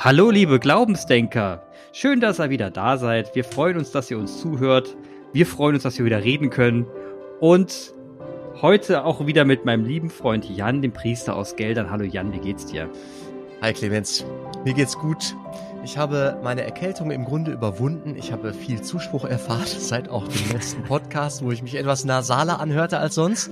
Hallo, liebe Glaubensdenker. Schön, dass ihr wieder da seid. Wir freuen uns, dass ihr uns zuhört. Wir freuen uns, dass wir wieder reden können. Und heute auch wieder mit meinem lieben Freund Jan, dem Priester aus Geldern. Hallo Jan, wie geht's dir? Hi Clemens, mir geht's gut. Ich habe meine Erkältung im Grunde überwunden. Ich habe viel Zuspruch erfahren seit auch dem letzten Podcast, wo ich mich etwas nasaler anhörte als sonst.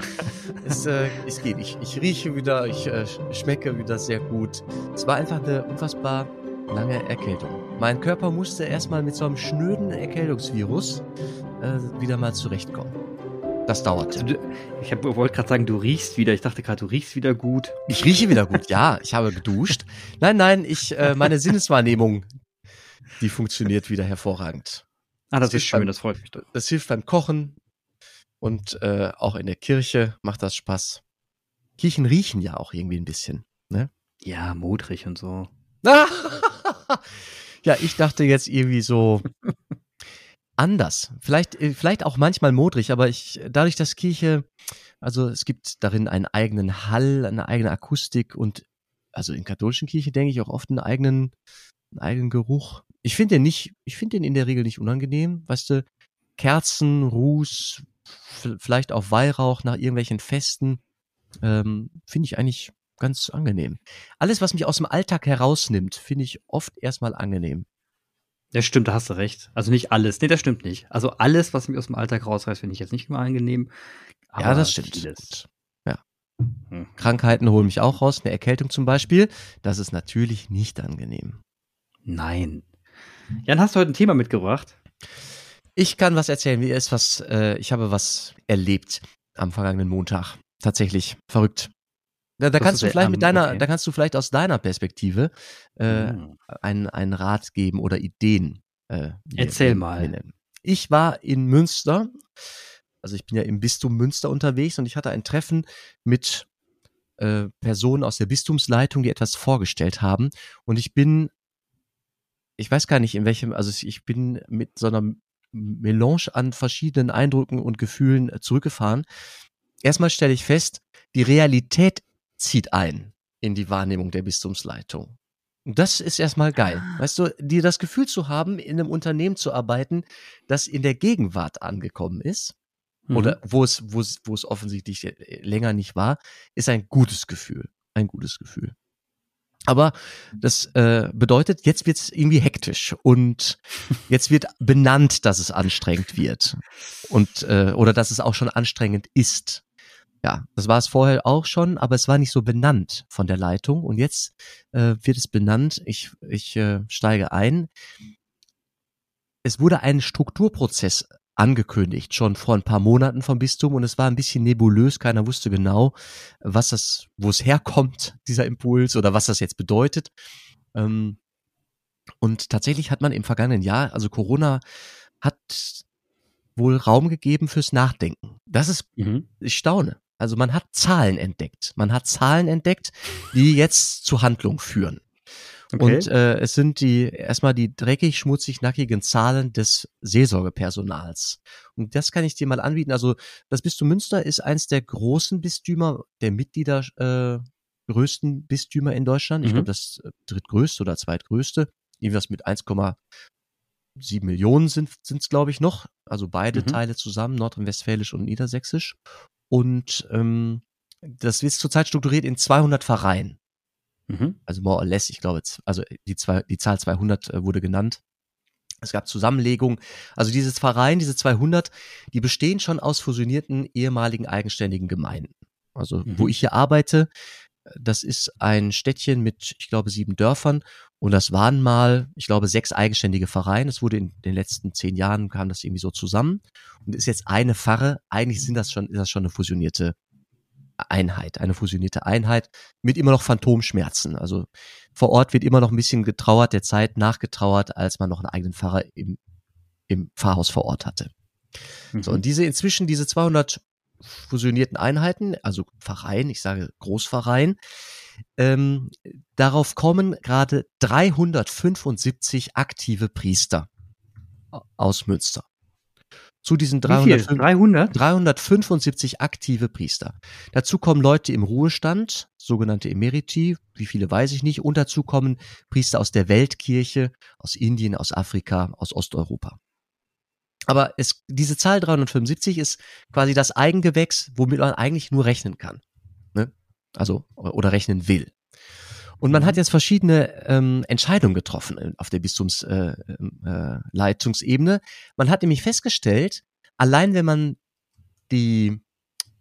Es, äh, es geht. Ich, ich rieche wieder, ich äh, schmecke wieder sehr gut. Es war einfach eine unfassbar lange Erkältung. Mein Körper musste erstmal mit so einem schnöden Erkältungsvirus äh, wieder mal zurechtkommen. Das dauert. Ich wollte gerade sagen, du riechst wieder. Ich dachte gerade, du riechst wieder gut. Ich rieche wieder gut, ja. Ich habe geduscht. Nein, nein, ich, äh, meine Sinneswahrnehmung, die funktioniert wieder hervorragend. Ah, das, das ist schön, beim, das freut mich. Das hilft beim Kochen und äh, auch in der Kirche macht das Spaß. Kirchen riechen ja auch irgendwie ein bisschen, ne? Ja, modrig und so. ja, ich dachte jetzt irgendwie so anders. Vielleicht, äh, vielleicht auch manchmal modrig, aber ich, dadurch, dass Kirche, also es gibt darin einen eigenen Hall, eine eigene Akustik und also in katholischen Kirche denke ich auch oft einen eigenen, einen eigenen Geruch. Ich finde den nicht, ich finde den in der Regel nicht unangenehm, weißt du, Kerzen, Ruß, vielleicht auch Weihrauch nach irgendwelchen Festen, ähm, finde ich eigentlich ganz angenehm. Alles, was mich aus dem Alltag herausnimmt, finde ich oft erstmal angenehm. Das stimmt, da hast du recht. Also nicht alles. Nee, das stimmt nicht. Also alles, was mich aus dem Alltag rausreißt, finde ich jetzt nicht immer angenehm. ja, das stimmt. Ja. Hm. Krankheiten holen mich auch raus. Eine Erkältung zum Beispiel. Das ist natürlich nicht angenehm. Nein. Jan, hast du heute ein Thema mitgebracht? Ich kann was erzählen. Wie ist was? Äh, ich habe was erlebt am vergangenen Montag. Tatsächlich verrückt. Da, da kannst du vielleicht mit deiner, okay. da kannst du vielleicht aus deiner Perspektive äh, mhm. einen, einen Rat geben oder Ideen. Äh, Erzähl mal. Nennen. Ich war in Münster, also ich bin ja im Bistum Münster unterwegs und ich hatte ein Treffen mit äh, Personen aus der Bistumsleitung, die etwas vorgestellt haben. Und ich bin, ich weiß gar nicht in welchem, also ich bin mit so einer Melange an verschiedenen Eindrücken und Gefühlen zurückgefahren. Erstmal stelle ich fest, die Realität zieht ein in die Wahrnehmung der Bistumsleitung. Und das ist erstmal geil. Ah. Weißt du, dir das Gefühl zu haben, in einem Unternehmen zu arbeiten, das in der Gegenwart angekommen ist, mhm. oder wo es, wo es, wo es offensichtlich länger nicht war, ist ein gutes Gefühl. Ein gutes Gefühl. Aber das äh, bedeutet, jetzt wird es irgendwie hektisch und jetzt wird benannt, dass es anstrengend wird und äh, oder dass es auch schon anstrengend ist. Ja, das war es vorher auch schon, aber es war nicht so benannt von der Leitung. Und jetzt äh, wird es benannt. Ich, ich äh, steige ein. Es wurde ein Strukturprozess angekündigt, schon vor ein paar Monaten vom Bistum und es war ein bisschen nebulös, keiner wusste genau, was das, wo es herkommt, dieser Impuls oder was das jetzt bedeutet. Ähm, und tatsächlich hat man im vergangenen Jahr, also Corona hat wohl Raum gegeben fürs Nachdenken. Das ist, mhm. ich staune. Also man hat Zahlen entdeckt. Man hat Zahlen entdeckt, die jetzt zu Handlung führen. Okay. Und äh, es sind die erstmal die dreckig, schmutzig, nackigen Zahlen des Seelsorgepersonals. Und das kann ich dir mal anbieten. Also das Bistum Münster ist eins der großen Bistümer, der Mitglieder äh, größten Bistümer in Deutschland. Mhm. Ich glaube, das äh, drittgrößte oder zweitgrößte. Irgendwas mit 1,7 Millionen sind es, glaube ich, noch. Also beide mhm. Teile zusammen, nordrhein-westfälisch und niedersächsisch. Und ähm, das wird zurzeit strukturiert in 200 Vereinen. Mhm. Also more or less, ich glaube, also die, zwei, die Zahl 200 äh, wurde genannt. Es gab Zusammenlegungen. Also dieses Verein, diese 200, die bestehen schon aus fusionierten ehemaligen eigenständigen Gemeinden. Also mhm. wo ich hier arbeite, das ist ein Städtchen mit, ich glaube, sieben Dörfern. Und das waren mal, ich glaube, sechs eigenständige Vereine. Es wurde in den letzten zehn Jahren kam das irgendwie so zusammen und ist jetzt eine Pfarre. Eigentlich sind das schon, ist das schon eine fusionierte Einheit, eine fusionierte Einheit mit immer noch Phantomschmerzen. Also vor Ort wird immer noch ein bisschen getrauert, der Zeit nachgetrauert, als man noch einen eigenen Pfarrer im, im Pfarrhaus vor Ort hatte. Mhm. So, und diese inzwischen, diese 200 fusionierten Einheiten, also Verein, ich sage Großverein, ähm, darauf kommen gerade 375 aktive Priester aus Münster. zu diesen Wie viel? 305 300? 375 aktive Priester. Dazu kommen Leute im Ruhestand, sogenannte Emeriti, wie viele weiß ich nicht, und dazu kommen Priester aus der Weltkirche, aus Indien, aus Afrika, aus Osteuropa. Aber es, diese Zahl 375 ist quasi das Eigengewächs, womit man eigentlich nur rechnen kann. Ne? Also, oder rechnen will. Und man Mhm. hat jetzt verschiedene ähm, Entscheidungen getroffen äh, auf der Bistumsleitungsebene. Äh, Leitungsebene. man hat nämlich festgestellt, allein wenn man die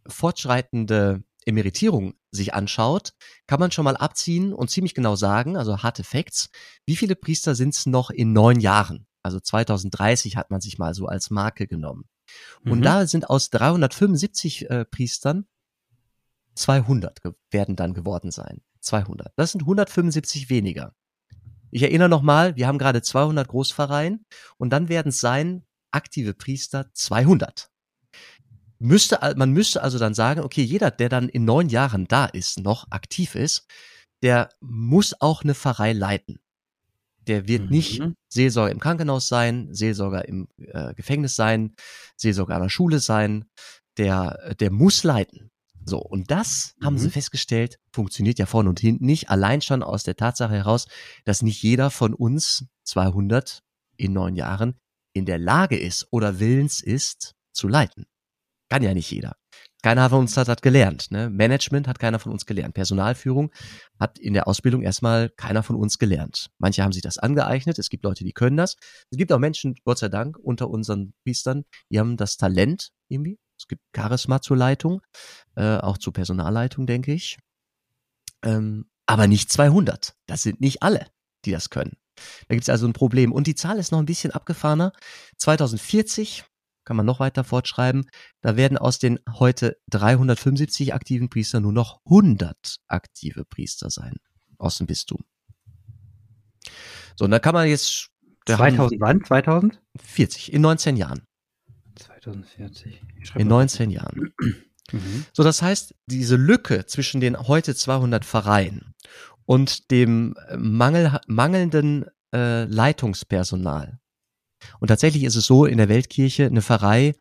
fortschreitende Emeritierung sich anschaut, kann man schon mal abziehen und ziemlich genau sagen, also harte Facts, wie viele Priester sind es noch in neun Jahren? Also 2030 hat man sich mal so als Marke genommen. Und Mhm. da sind aus 375 äh, Priestern 200 ge- werden dann geworden sein. 200. Das sind 175 weniger. Ich erinnere nochmal, wir haben gerade 200 Großpfarreien und dann werden es sein, aktive Priester 200. Müsste, man müsste also dann sagen, okay, jeder, der dann in neun Jahren da ist, noch aktiv ist, der muss auch eine Pfarrei leiten. Der wird nicht Mhm. Seelsorger im Krankenhaus sein, Seelsorger im äh, Gefängnis sein, Seelsorger an der Schule sein. Der, der muss leiten. So, und das haben Mhm. sie festgestellt, funktioniert ja vorne und hinten nicht, allein schon aus der Tatsache heraus, dass nicht jeder von uns 200 in neun Jahren in der Lage ist oder willens ist, zu leiten. Kann ja nicht jeder. Keiner von uns hat das gelernt. Ne? Management hat keiner von uns gelernt. Personalführung hat in der Ausbildung erstmal keiner von uns gelernt. Manche haben sich das angeeignet. Es gibt Leute, die können das. Es gibt auch Menschen, Gott sei Dank, unter unseren Priestern, die haben das Talent irgendwie. Es gibt Charisma zur Leitung, äh, auch zur Personalleitung, denke ich. Ähm, aber nicht 200. Das sind nicht alle, die das können. Da gibt es also ein Problem. Und die Zahl ist noch ein bisschen abgefahrener. 2040 kann man noch weiter fortschreiben. Da werden aus den heute 375 aktiven Priestern nur noch 100 aktive Priester sein aus dem Bistum. So, und da kann man jetzt da haben 2000 wann? 2000? 40 in 19 Jahren. 2040. Ich schreib In mal. 19 Jahren. Mhm. So, das heißt, diese Lücke zwischen den heute 200 Pfarreien und dem äh, Mangel, mangelnden äh, Leitungspersonal. Und tatsächlich ist es so, in der Weltkirche, eine Pfarrei,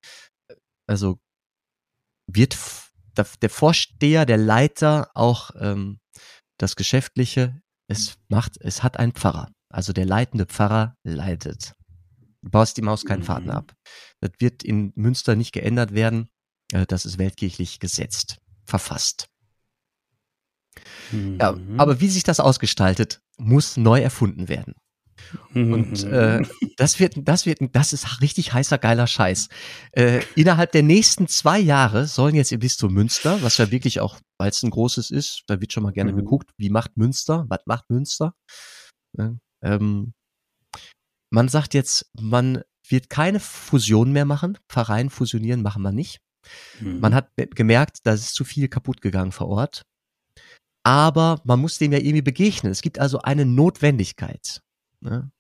also wird der Vorsteher, der Leiter, auch ähm, das Geschäftliche, es macht, es hat einen Pfarrer. Also der leitende Pfarrer leitet. Du baust die Maus keinen Faden Mhm. ab. Das wird in Münster nicht geändert werden. Äh, Das ist weltkirchlich gesetzt, verfasst. Ja, Mhm. aber wie sich das ausgestaltet, muss neu erfunden werden. Und Mhm. äh, das wird, das wird, das ist richtig heißer, geiler Scheiß. Äh, innerhalb der nächsten zwei Jahre sollen jetzt im Bistum Münster, was ja wirklich auch, weil es ein großes ist, da wird schon mal gerne Mhm. geguckt, wie macht Münster, was macht Münster? Ne? Ähm, man sagt jetzt, man wird keine Fusion mehr machen. Pfarreien fusionieren machen wir nicht. Mhm. Man hat gemerkt, da ist zu viel kaputt gegangen vor Ort. Aber man muss dem ja irgendwie begegnen. Es gibt also eine Notwendigkeit. Ne?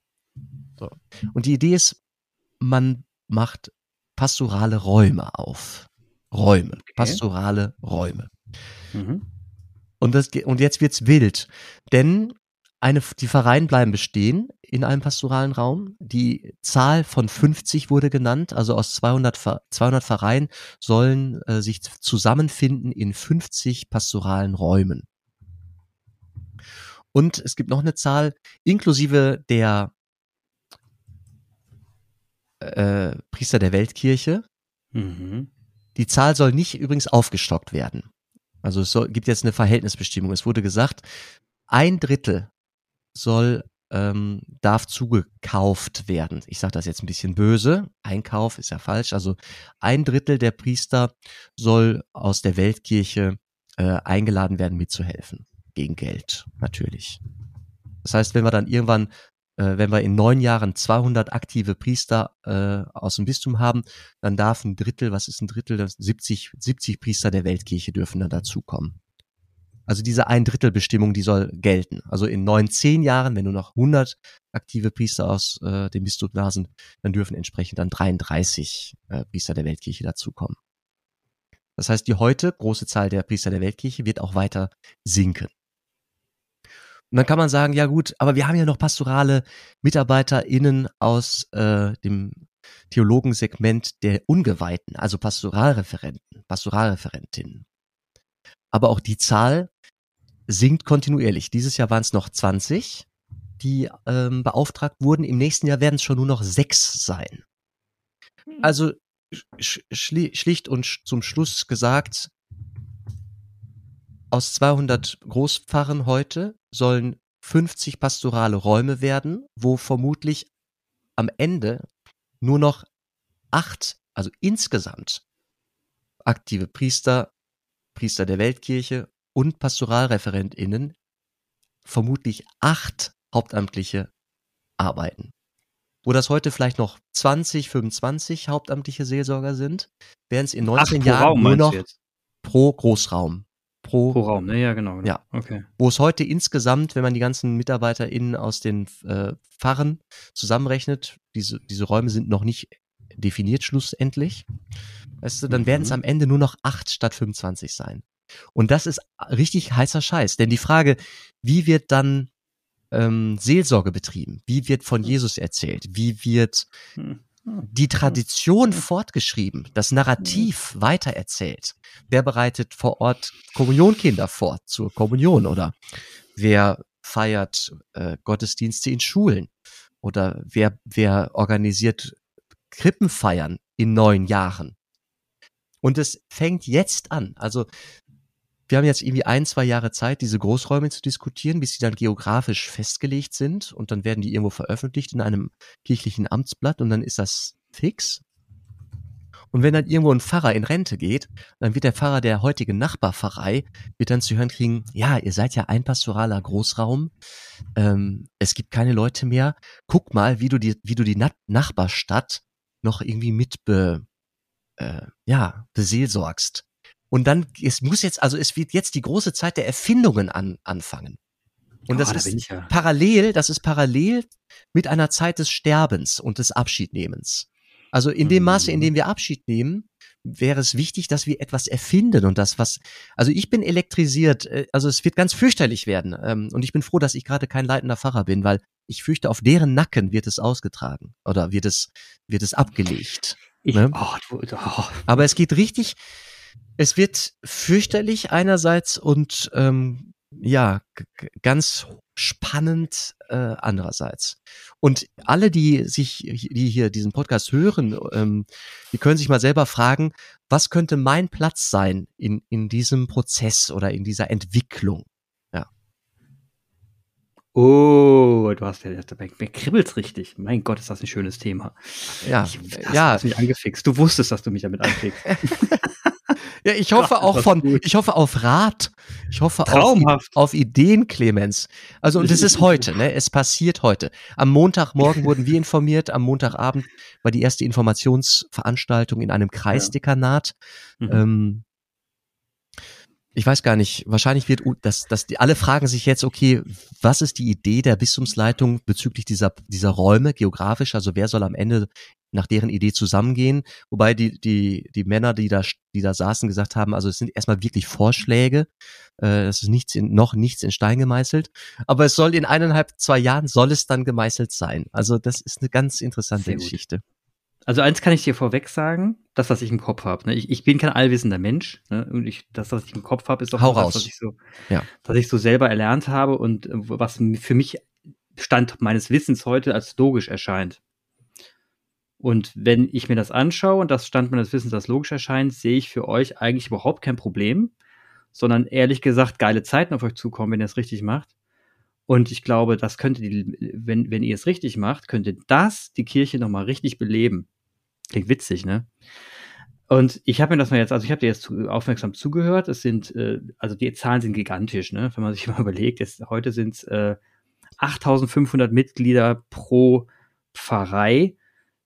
So. Und die Idee ist, man macht pastorale Räume auf. Räume. Pastorale Räume. Mhm. Und, das, und jetzt wird's wild. Denn eine, die Pfarreien bleiben bestehen in einem pastoralen Raum. Die Zahl von 50 wurde genannt. Also aus 200, Pfarr- 200 Pfarreien sollen äh, sich zusammenfinden in 50 pastoralen Räumen. Und es gibt noch eine Zahl, inklusive der äh, Priester der Weltkirche, Mhm. die Zahl soll nicht übrigens aufgestockt werden. Also es soll, gibt jetzt eine Verhältnisbestimmung. Es wurde gesagt, ein Drittel soll ähm, darf zugekauft werden. Ich sage das jetzt ein bisschen böse. Einkauf ist ja falsch. Also ein Drittel der Priester soll aus der Weltkirche äh, eingeladen werden, mitzuhelfen. Gegen Geld, natürlich. Das heißt, wenn wir dann irgendwann, äh, wenn wir in neun Jahren 200 aktive Priester äh, aus dem Bistum haben, dann darf ein Drittel, was ist ein Drittel, das 70, 70 Priester der Weltkirche dürfen dann dazukommen. Also diese ein Drittel Bestimmung, die soll gelten. Also in neun, zehn Jahren, wenn nur noch 100 aktive Priester aus äh, dem Bistum da sind, dann dürfen entsprechend dann 33 äh, Priester der Weltkirche dazukommen. Das heißt, die heute große Zahl der Priester der Weltkirche wird auch weiter sinken. Und dann kann man sagen, ja gut, aber wir haben ja noch pastorale MitarbeiterInnen aus äh, dem Theologensegment der Ungeweihten, also Pastoralreferenten, Pastoralreferentinnen. Aber auch die Zahl sinkt kontinuierlich. Dieses Jahr waren es noch 20, die ähm, beauftragt wurden. Im nächsten Jahr werden es schon nur noch sechs sein. Hm. Also schli schlicht und sch zum Schluss gesagt, aus 200 Großpfarren heute sollen 50 pastorale Räume werden, wo vermutlich am Ende nur noch acht, also insgesamt aktive Priester, Priester der Weltkirche und PastoralreferentInnen vermutlich acht Hauptamtliche arbeiten. Wo das heute vielleicht noch 20, 25 hauptamtliche Seelsorger sind, werden es in 19 Ach, Jahren Raum, nur noch pro Großraum. Pro, pro Raum, ne? Ja, genau, genau. Ja. Okay. Wo es heute insgesamt, wenn man die ganzen MitarbeiterInnen aus den äh, Pfarren zusammenrechnet, diese, diese Räume sind noch nicht definiert schlussendlich, weißt du, dann mhm. werden es am Ende nur noch acht statt 25 sein. Und das ist richtig heißer Scheiß. Denn die Frage, wie wird dann ähm, Seelsorge betrieben? Wie wird von Jesus erzählt? Wie wird hm. Die Tradition hm. fortgeschrieben, das Narrativ weitererzählt? Wer bereitet vor Ort Kommunionkinder vor zur Kommunion oder wer feiert äh, Gottesdienste in Schulen oder wer, wer organisiert Krippenfeiern in neun Jahren? Und es fängt jetzt an. Also wir haben jetzt irgendwie ein, zwei Jahre Zeit, diese Großräume zu diskutieren, bis sie dann geografisch festgelegt sind und dann werden die irgendwo veröffentlicht in einem kirchlichen Amtsblatt und dann ist das fix. Und wenn dann irgendwo ein Pfarrer in Rente geht, dann wird der Pfarrer der heutigen Nachbarpfarrei, wird dann zu hören kriegen, ja, ihr seid ja ein pastoraler Großraum, ähm, es gibt keine Leute mehr, guck mal, wie du die, wie du die Na Nachbarstadt noch irgendwie mit be, äh, ja, beseelsorgst. Und dann, es muss jetzt, also es wird jetzt die große Zeit der Erfindungen an, anfangen. Und oh, das da ist ja. parallel, das ist parallel mit einer Zeit des Sterbens und des Abschiednehmens. Also in dem Maße, in mhm. dem wir Abschied nehmen, wäre es wichtig, dass wir etwas erfinden und das, was, also ich bin elektrisiert, äh, also es wird ganz fürchterlich werden. Ähm, und ich bin froh, dass ich gerade kein leitender Pfarrer bin, weil ich fürchte, auf deren Nacken wird es ausgetragen oder wird es, wird es abgelegt. Ich, ne? oh, oh. Aber es geht richtig, es wird fürchterlich einerseits und ähm, ja, ganz spannend äh, andererseits. Und alle, die sich, die hier diesen Podcast hören, ähm, die können sich mal selber fragen, was könnte mein Platz sein in, in diesem Prozess oder in dieser Entwicklung? Ja. Oh, du hast ja, mir kribbelt's richtig. Mein Gott, ist das ein schönes Thema. Ja, ich, das ja. Hast mich angefixt. Du wusstest, dass du mich damit anfickst. Ja, ich hoffe auch von, ich hoffe auf Rat. Ich hoffe auf, auf, Ideen, Clemens. Also, und es ist heute, ne? Es passiert heute. Am Montagmorgen wurden wir informiert. Am Montagabend war die erste Informationsveranstaltung in einem Kreisdekanat. Ja. Mhm. Ähm, ich weiß gar nicht, wahrscheinlich wird, dass, dass die, alle fragen sich jetzt, okay, was ist die Idee der Bistumsleitung bezüglich dieser, dieser Räume geografisch? Also wer soll am Ende nach deren Idee zusammengehen? Wobei die, die, die Männer, die da, die da saßen, gesagt haben, also es sind erstmal wirklich Vorschläge. Äh, es ist nichts in, noch nichts in Stein gemeißelt. Aber es soll in eineinhalb, zwei Jahren soll es dann gemeißelt sein. Also das ist eine ganz interessante Geschichte. Also eins kann ich dir vorweg sagen, das, was ich im Kopf habe. Ne? Ich, ich bin kein allwissender Mensch. Ne? Und ich, das, was ich im Kopf habe, ist auch Hau das, was ich so, ja. was ich so selber erlernt habe und äh, was für mich Stand meines Wissens heute als logisch erscheint. Und wenn ich mir das anschaue und das Stand meines Wissens als logisch erscheint, sehe ich für euch eigentlich überhaupt kein Problem, sondern ehrlich gesagt geile Zeiten auf euch zukommen, wenn ihr es richtig macht. Und ich glaube, das könnte die, wenn, wenn ihr es richtig macht, könnte das die Kirche nochmal richtig beleben. Klingt witzig, ne? Und ich habe mir das mal jetzt, also ich habe dir jetzt zu, aufmerksam zugehört. Es sind, äh, also die Zahlen sind gigantisch, ne? Wenn man sich mal überlegt, es, heute sind es äh, 8.500 Mitglieder pro Pfarrei.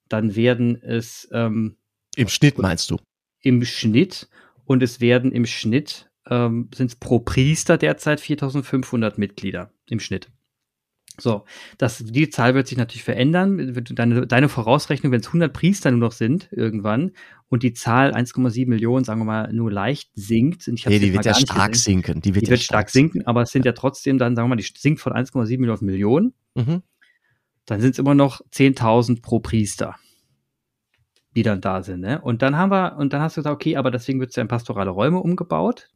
Dann werden es ähm, im Schnitt meinst du? Im Schnitt und es werden im Schnitt ähm, sind es pro Priester derzeit 4.500 Mitglieder im Schnitt. So, das, die Zahl wird sich natürlich verändern. Deine, deine Vorausrechnung, wenn es 100 Priester nur noch sind irgendwann und die Zahl 1,7 Millionen, sagen wir mal, nur leicht sinkt. Ich nee, die wird ja stark gesehen. sinken. Die wird, die ja wird stark sinken, aber es sind ja. ja trotzdem dann, sagen wir mal, die sinkt von 1,7 Millionen auf Millionen. Mhm. Dann sind es immer noch 10.000 pro Priester. die dann da sind. Ne? Und dann haben wir, und dann hast du gesagt, okay, aber deswegen wird es ja in pastorale Räume umgebaut.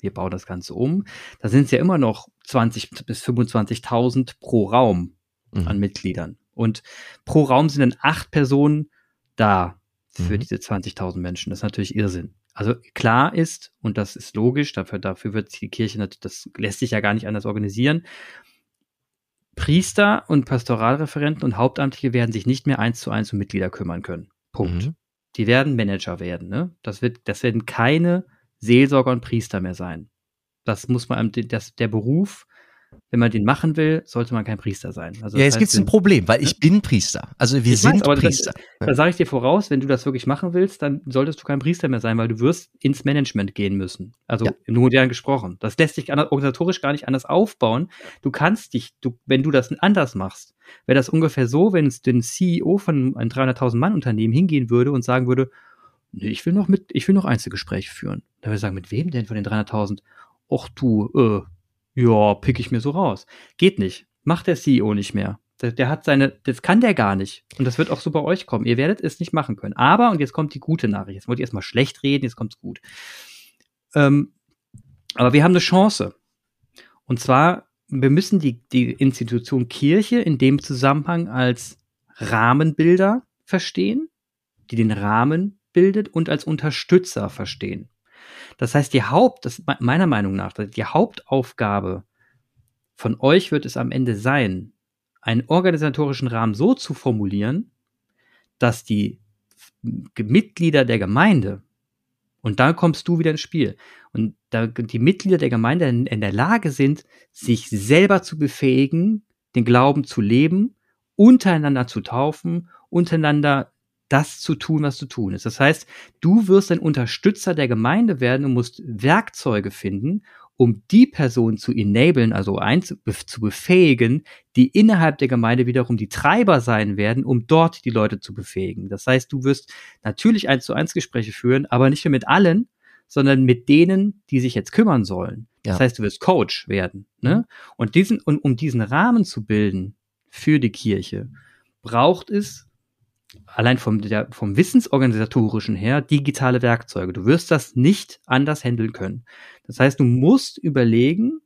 Wir bauen das Ganze um. Da sind es ja immer noch 20 bis 25.000 pro Raum mhm. an Mitgliedern. Und pro Raum sind dann acht Personen da für mhm. diese 20.000 Menschen. Das ist natürlich Irrsinn. Also klar ist, und das ist logisch, dafür, dafür wird die Kirche, das lässt sich ja gar nicht anders organisieren. Priester und Pastoralreferenten und Hauptamtliche werden sich nicht mehr eins zu eins um Mitglieder kümmern können. Punkt. Mhm. Die werden Manager werden. Ne? Das, wird, das werden keine Seelsorger und Priester mehr sein. Das muss man, das, der Beruf wenn man den machen will, sollte man kein Priester sein. Also ja, jetzt gibt es ein Problem, weil ich bin Priester. Also wir sind weiß, Priester. Da, da sage ich dir voraus, wenn du das wirklich machen willst, dann solltest du kein Priester mehr sein, weil du wirst ins Management gehen müssen. Also ja. im Modernen gesprochen. Das lässt sich organisatorisch gar nicht anders aufbauen. Du kannst dich, du, wenn du das anders machst, wäre das ungefähr so, wenn es den CEO von einem 300.000 Mann Unternehmen hingehen würde und sagen würde, nee, ich will noch mit, ich will noch Einzelgespräche führen. Da würde ich sagen, mit wem denn von den 300.000? Och du, äh, ja, pick ich mir so raus. Geht nicht. Macht der CEO nicht mehr. Der, der, hat seine, das kann der gar nicht. Und das wird auch so bei euch kommen. Ihr werdet es nicht machen können. Aber, und jetzt kommt die gute Nachricht. Jetzt wollt ihr erstmal schlecht reden, jetzt kommt's gut. Ähm, aber wir haben eine Chance. Und zwar, wir müssen die, die Institution Kirche in dem Zusammenhang als Rahmenbilder verstehen, die den Rahmen bildet und als Unterstützer verstehen. Das heißt, die Haupt, das meiner Meinung nach, die Hauptaufgabe von euch wird es am Ende sein, einen organisatorischen Rahmen so zu formulieren, dass die Mitglieder der Gemeinde, und da kommst du wieder ins Spiel, und da die Mitglieder der Gemeinde in, in der Lage sind, sich selber zu befähigen, den Glauben zu leben, untereinander zu taufen, untereinander das zu tun, was zu tun ist. Das heißt, du wirst ein Unterstützer der Gemeinde werden und musst Werkzeuge finden, um die Person zu enablen, also zu befähigen, die innerhalb der Gemeinde wiederum die Treiber sein werden, um dort die Leute zu befähigen. Das heißt, du wirst natürlich eins zu eins Gespräche führen, aber nicht mehr mit allen, sondern mit denen, die sich jetzt kümmern sollen. Ja. Das heißt, du wirst Coach werden. Ne? Und diesen, und um diesen Rahmen zu bilden für die Kirche, braucht es allein vom, der, vom Wissensorganisatorischen her digitale Werkzeuge. Du wirst das nicht anders handeln können. Das heißt, du musst überlegen,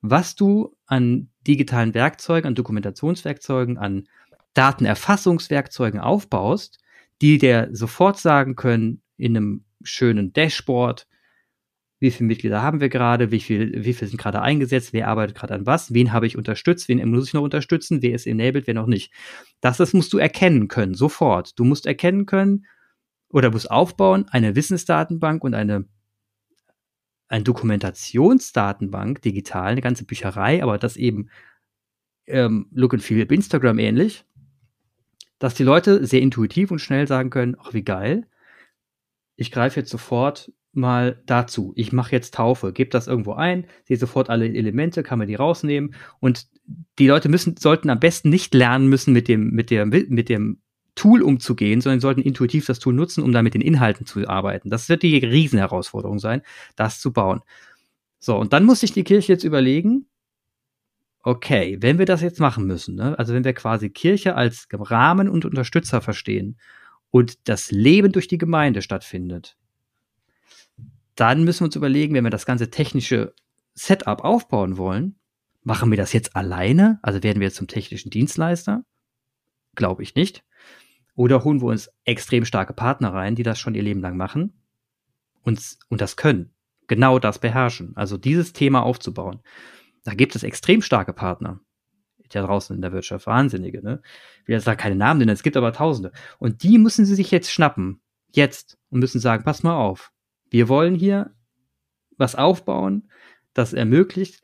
was du an digitalen Werkzeugen, an Dokumentationswerkzeugen, an Datenerfassungswerkzeugen aufbaust, die dir sofort sagen können, in einem schönen Dashboard, wie viele Mitglieder haben wir gerade, wie viel, wie viel sind gerade eingesetzt, wer arbeitet gerade an was, wen habe ich unterstützt, wen muss ich noch unterstützen, wer ist enabled, wer noch nicht. Das, das musst du erkennen können, sofort. Du musst erkennen können oder musst aufbauen, eine Wissensdatenbank und eine, eine Dokumentationsdatenbank digital, eine ganze Bücherei, aber das eben ähm, Look and Feel Instagram ähnlich, dass die Leute sehr intuitiv und schnell sagen können, ach wie geil, ich greife jetzt sofort mal dazu. Ich mache jetzt Taufe, gebe das irgendwo ein, sehe sofort alle Elemente, kann man die rausnehmen und die Leute müssen sollten am besten nicht lernen müssen mit dem mit der mit dem Tool umzugehen, sondern sollten intuitiv das Tool nutzen, um da mit den Inhalten zu arbeiten. Das wird die Riesenherausforderung sein, das zu bauen. So, und dann muss sich die Kirche jetzt überlegen, okay, wenn wir das jetzt machen müssen, ne, also wenn wir quasi Kirche als Rahmen und Unterstützer verstehen und das Leben durch die Gemeinde stattfindet, dann müssen wir uns überlegen, wenn wir das ganze technische Setup aufbauen wollen, machen wir das jetzt alleine? Also werden wir jetzt zum technischen Dienstleister? Glaube ich nicht. Oder holen wir uns extrem starke Partner rein, die das schon ihr Leben lang machen und, und das können. Genau das beherrschen. Also dieses Thema aufzubauen. Da gibt es extrem starke Partner. Da draußen in der Wirtschaft. Wahnsinnige, ne? Ich will jetzt da keine Namen nennen, es gibt aber Tausende. Und die müssen sie sich jetzt schnappen. Jetzt. Und müssen sagen, pass mal auf. Wir wollen hier was aufbauen, das ermöglicht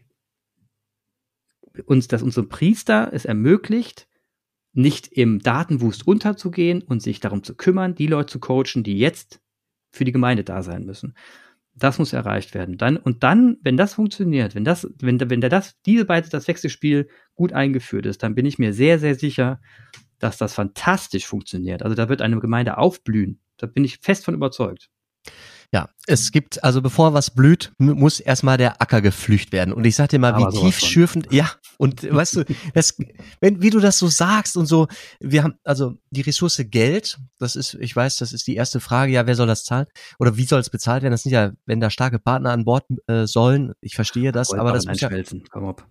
uns, dass unsere Priester es ermöglicht, nicht im Datenwust unterzugehen und sich darum zu kümmern, die Leute zu coachen, die jetzt für die Gemeinde da sein müssen. Das muss erreicht werden. Dann, und dann, wenn das funktioniert, wenn das, wenn, wenn das, diese beide, das Wechselspiel gut eingeführt ist, dann bin ich mir sehr, sehr sicher, dass das fantastisch funktioniert. Also da wird eine Gemeinde aufblühen. Da bin ich fest von überzeugt. Ja, es gibt, also bevor was blüht, muss erstmal der Acker gepflügt werden. Und ich sag dir mal, Aber wie tiefschürfend, ja, Und weißt du, das, wenn, wie du das so sagst und so, wir haben, also die Ressource Geld, das ist, ich weiß, das ist die erste Frage, ja, wer soll das zahlen? Oder wie soll es bezahlt werden? Das sind ja, wenn da starke Partner an Bord äh, sollen, ich verstehe das, aber das muss ja. Komm ab.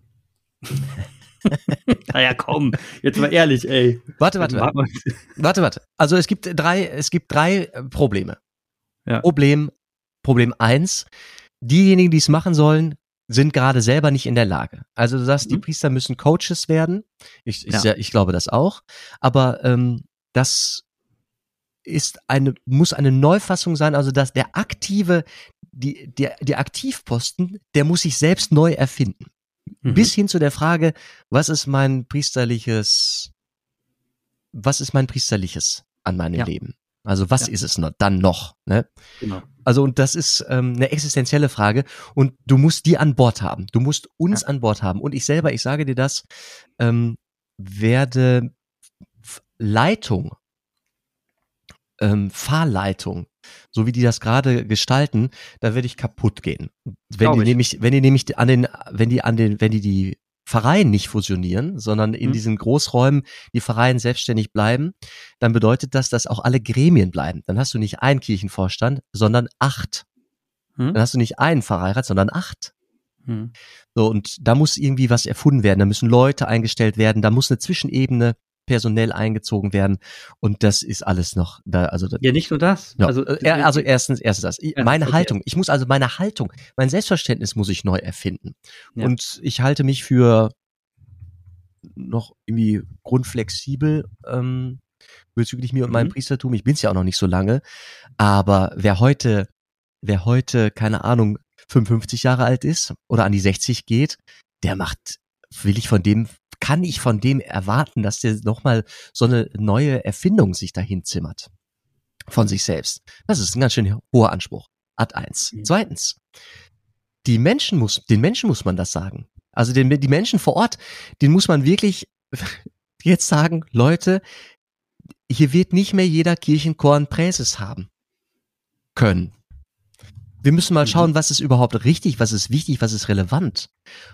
naja, komm, jetzt mal ehrlich, ey. Warte, warte, warte. Warte, warte. Also es gibt drei, es gibt drei äh, Probleme. Ja. Problem, Problem eins, diejenigen, die es machen sollen, sind gerade selber nicht in der Lage. Also du sagst, mhm. die Priester müssen Coaches werden. Ich, ich, ja. ich glaube das auch. Aber ähm, das ist eine, muss eine Neufassung sein, also dass der aktive, die, der, der Aktivposten, der muss sich selbst neu erfinden. Mhm. Bis hin zu der Frage, was ist mein priesterliches, was ist mein priesterliches an meinem ja. Leben? Also was ja. ist es noch, dann noch? Ne? Genau. Also und das ist ähm, eine existenzielle Frage und du musst die an Bord haben. Du musst uns ja. an Bord haben. Und ich selber, ich sage dir das, ähm, werde Leitung, ähm, Fahrleitung, so wie die das gerade gestalten, da werde ich kaputt gehen. Wenn die nämlich, wenn die nämlich an den, wenn die an den, wenn die die Pfarreien nicht fusionieren, sondern in mhm. diesen Großräumen die Pfarreien selbstständig bleiben, dann bedeutet das, dass auch alle Gremien bleiben. Dann hast du nicht einen Kirchenvorstand, sondern acht. Mhm. Dann hast du nicht einen Pfarreirat, sondern acht. Mhm. So, und da muss irgendwie was erfunden werden, da müssen Leute eingestellt werden, da muss eine Zwischenebene personell eingezogen werden und das ist alles noch da also ja nicht nur das ja. also äh, also erstens erstens das ja, meine okay. Haltung ich muss also meine Haltung mein Selbstverständnis muss ich neu erfinden ja. und ich halte mich für noch irgendwie grundflexibel ähm, bezüglich mir und meinem mhm. Priestertum ich bin's ja auch noch nicht so lange aber wer heute wer heute keine Ahnung 55 Jahre alt ist oder an die 60 geht der macht will ich von dem kann ich von dem erwarten, dass der nochmal so eine neue Erfindung sich dahin zimmert? Von sich selbst. Das ist ein ganz schön hoher Anspruch. Ad eins. Mhm. Zweitens, die Menschen muss, den Menschen muss man das sagen. Also den, die Menschen vor Ort, den muss man wirklich jetzt sagen, Leute, hier wird nicht mehr jeder Kirchenchor ein Präses haben können. Wir müssen mal mhm. schauen, was ist überhaupt richtig, was ist wichtig, was ist relevant.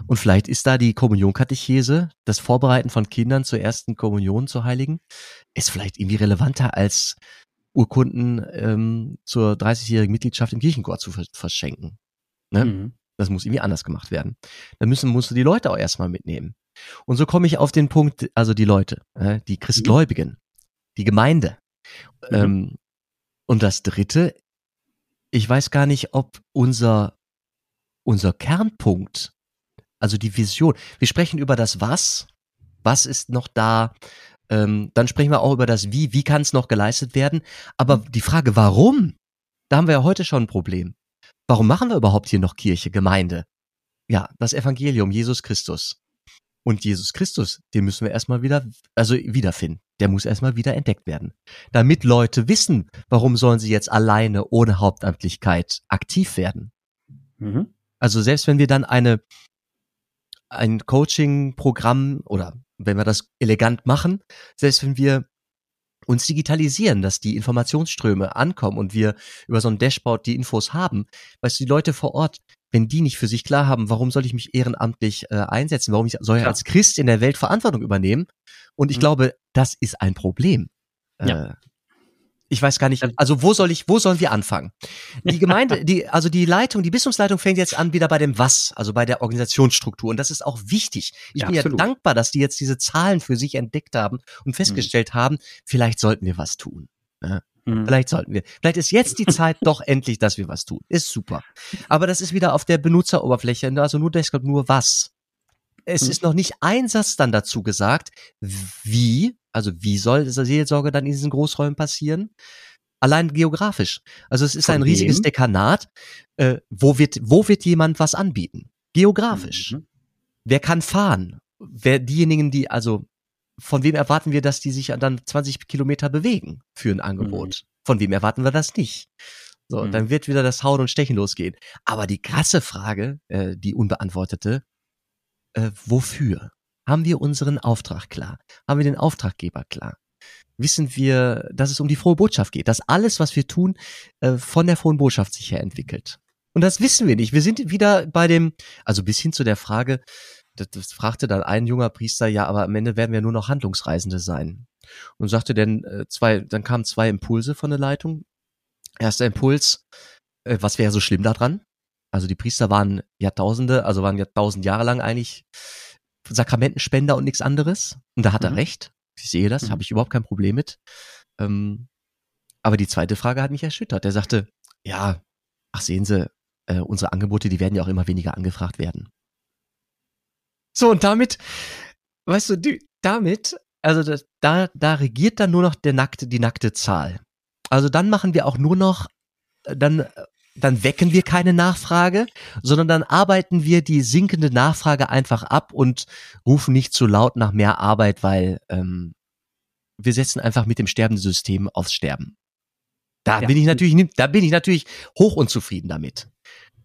Und vielleicht ist da die Kommunionkatechese, das Vorbereiten von Kindern zur ersten Kommunion, zur Heiligen, ist vielleicht irgendwie relevanter als Urkunden ähm, zur 30-jährigen Mitgliedschaft im Kirchenchor zu verschenken. Ne? Mhm. Das muss irgendwie anders gemacht werden. Dann müssen, musst du die Leute auch erstmal mitnehmen. Und so komme ich auf den Punkt, also die Leute, äh, die Christgläubigen, die Gemeinde. Mhm. Ähm, und das dritte ich weiß gar nicht, ob unser, unser Kernpunkt, also die Vision, wir sprechen über das Was, was ist noch da, ähm, dann sprechen wir auch über das Wie, wie kann es noch geleistet werden, aber mhm. die Frage, warum, da haben wir ja heute schon ein Problem. Warum machen wir überhaupt hier noch Kirche, Gemeinde? Ja, das Evangelium, Jesus Christus. Und Jesus Christus, den müssen wir erstmal wieder, also wiederfinden. Der muss erstmal wieder entdeckt werden. Damit Leute wissen, warum sollen sie jetzt alleine ohne Hauptamtlichkeit aktiv werden. Mhm. Also selbst wenn wir dann eine, ein Coaching-Programm oder wenn wir das elegant machen, selbst wenn wir uns digitalisieren, dass die Informationsströme ankommen und wir über so ein Dashboard die Infos haben, weißt du, die Leute vor Ort, wenn die nicht für sich klar haben, warum soll ich mich ehrenamtlich äh, einsetzen, warum ich soll ich als Christ in der Welt Verantwortung übernehmen? Und ich mhm. glaube, das ist ein Problem. Ja. Äh, ich weiß gar nicht, also wo soll ich, wo sollen wir anfangen? Die Gemeinde, die, also die Leitung, die Bistumsleitung fängt jetzt an wieder bei dem Was, also bei der Organisationsstruktur. Und das ist auch wichtig. Ich ja, bin absolut. ja dankbar, dass die jetzt diese Zahlen für sich entdeckt haben und festgestellt mhm. haben, vielleicht sollten wir was tun. Ja. Mhm. Vielleicht sollten wir. Vielleicht ist jetzt die Zeit doch endlich, dass wir was tun. Ist super. Aber das ist wieder auf der Benutzeroberfläche, also nur Desktop, nur was. Es mhm. ist noch nicht ein Satz dann dazu gesagt, wie also wie soll diese Seelsorge dann in diesen Großräumen passieren? Allein geografisch. Also es ist Von ein riesiges wem? Dekanat. Äh, wo wird wo wird jemand was anbieten? Geografisch. Mhm. Wer kann fahren? Wer diejenigen, die also von wem erwarten wir, dass die sich dann 20 Kilometer bewegen für ein Angebot? Mhm. Von wem erwarten wir das nicht? So, mhm. dann wird wieder das Hauen und Stechen losgehen. Aber die krasse Frage, äh, die unbeantwortete, äh, wofür? Haben wir unseren Auftrag klar? Haben wir den Auftraggeber klar? Wissen wir, dass es um die frohe Botschaft geht, dass alles, was wir tun, äh, von der frohen Botschaft sich her entwickelt? Und das wissen wir nicht. Wir sind wieder bei dem, also bis hin zu der Frage, das, das fragte dann ein junger Priester, ja, aber am Ende werden wir nur noch Handlungsreisende sein. Und sagte dann äh, zwei, dann kamen zwei Impulse von der Leitung. Erster Impuls, äh, was wäre so schlimm daran? Also die Priester waren Jahrtausende, also waren Jahrtausend Jahre lang eigentlich Sakramentenspender und nichts anderes. Und da hat mhm. er recht. Ich sehe das, mhm. habe ich überhaupt kein Problem mit. Ähm, aber die zweite Frage hat mich erschüttert. Er sagte, ja, ach sehen Sie, äh, unsere Angebote, die werden ja auch immer weniger angefragt werden. So, und damit, weißt du, die, damit, also das, da, da regiert dann nur noch der nackte, die nackte Zahl. Also dann machen wir auch nur noch, äh, dann, dann wecken wir keine Nachfrage, sondern dann arbeiten wir die sinkende Nachfrage einfach ab und rufen nicht zu laut nach mehr Arbeit, weil ähm, wir setzen einfach mit dem sterbenden System aufs Sterben. Da ja. bin ich natürlich, da bin ich natürlich hoch unzufrieden damit.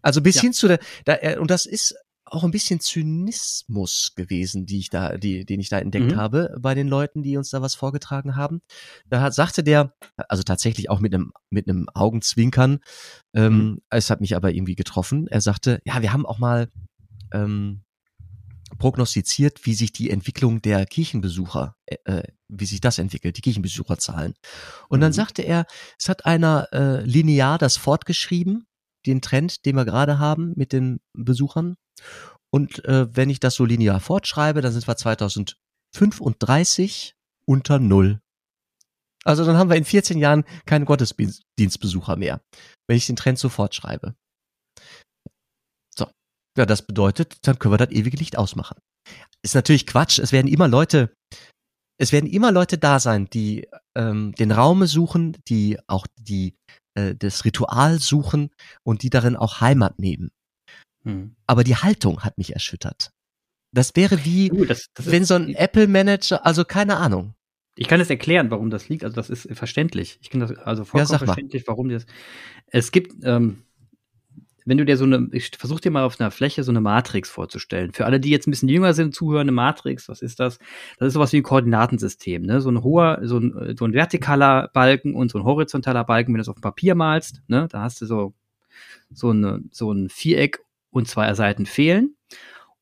Also bis ja. hin zu der, da, äh, und das ist auch ein bisschen Zynismus gewesen, die ich da, die, den ich da entdeckt mhm. habe bei den Leuten, die uns da was vorgetragen haben. Da hat, sagte der, also tatsächlich auch mit einem mit einem Augenzwinkern. Ähm, mhm. Es hat mich aber irgendwie getroffen. Er sagte, ja, wir haben auch mal ähm, prognostiziert, wie sich die Entwicklung der Kirchenbesucher, äh, äh wie sich das entwickelt, die Kirchenbesucherzahlen. Und mhm. dann sagte er, es hat einer äh, linear das fortgeschrieben, den Trend, den wir gerade haben mit den Besuchern. Und äh, wenn ich das so linear fortschreibe, dann sind wir 2035 unter Null. Also dann haben wir in 14 Jahren keine Gottesdienstbesucher mehr, wenn ich den Trend so fortschreibe. So. Ja, das bedeutet, dann können wir das ewige Licht ausmachen. Ist natürlich Quatsch. Es werden immer Leute, es werden immer Leute da sein, die ähm, den Raum suchen, die auch die äh, das Ritual suchen und die darin auch Heimat nehmen. Hm. Aber die Haltung hat mich erschüttert. Das wäre wie, uh, das, das wenn so ein Apple-Manager, also keine Ahnung. Ich kann es erklären, warum das liegt. Also das ist verständlich. Ich kann das also vollkommen ja, verständlich, warum das. Es gibt, ähm, wenn du dir so eine, ich versuch dir mal auf einer Fläche so eine Matrix vorzustellen. Für alle, die jetzt ein bisschen jünger sind, zuhören, eine Matrix, was ist das? Das ist sowas wie ein Koordinatensystem, ne? So ein hoher, so ein, so ein vertikaler Balken und so ein horizontaler Balken, wenn du es auf dem Papier malst, ne? Da hast du so, so, eine, so ein Viereck und zwei Seiten fehlen.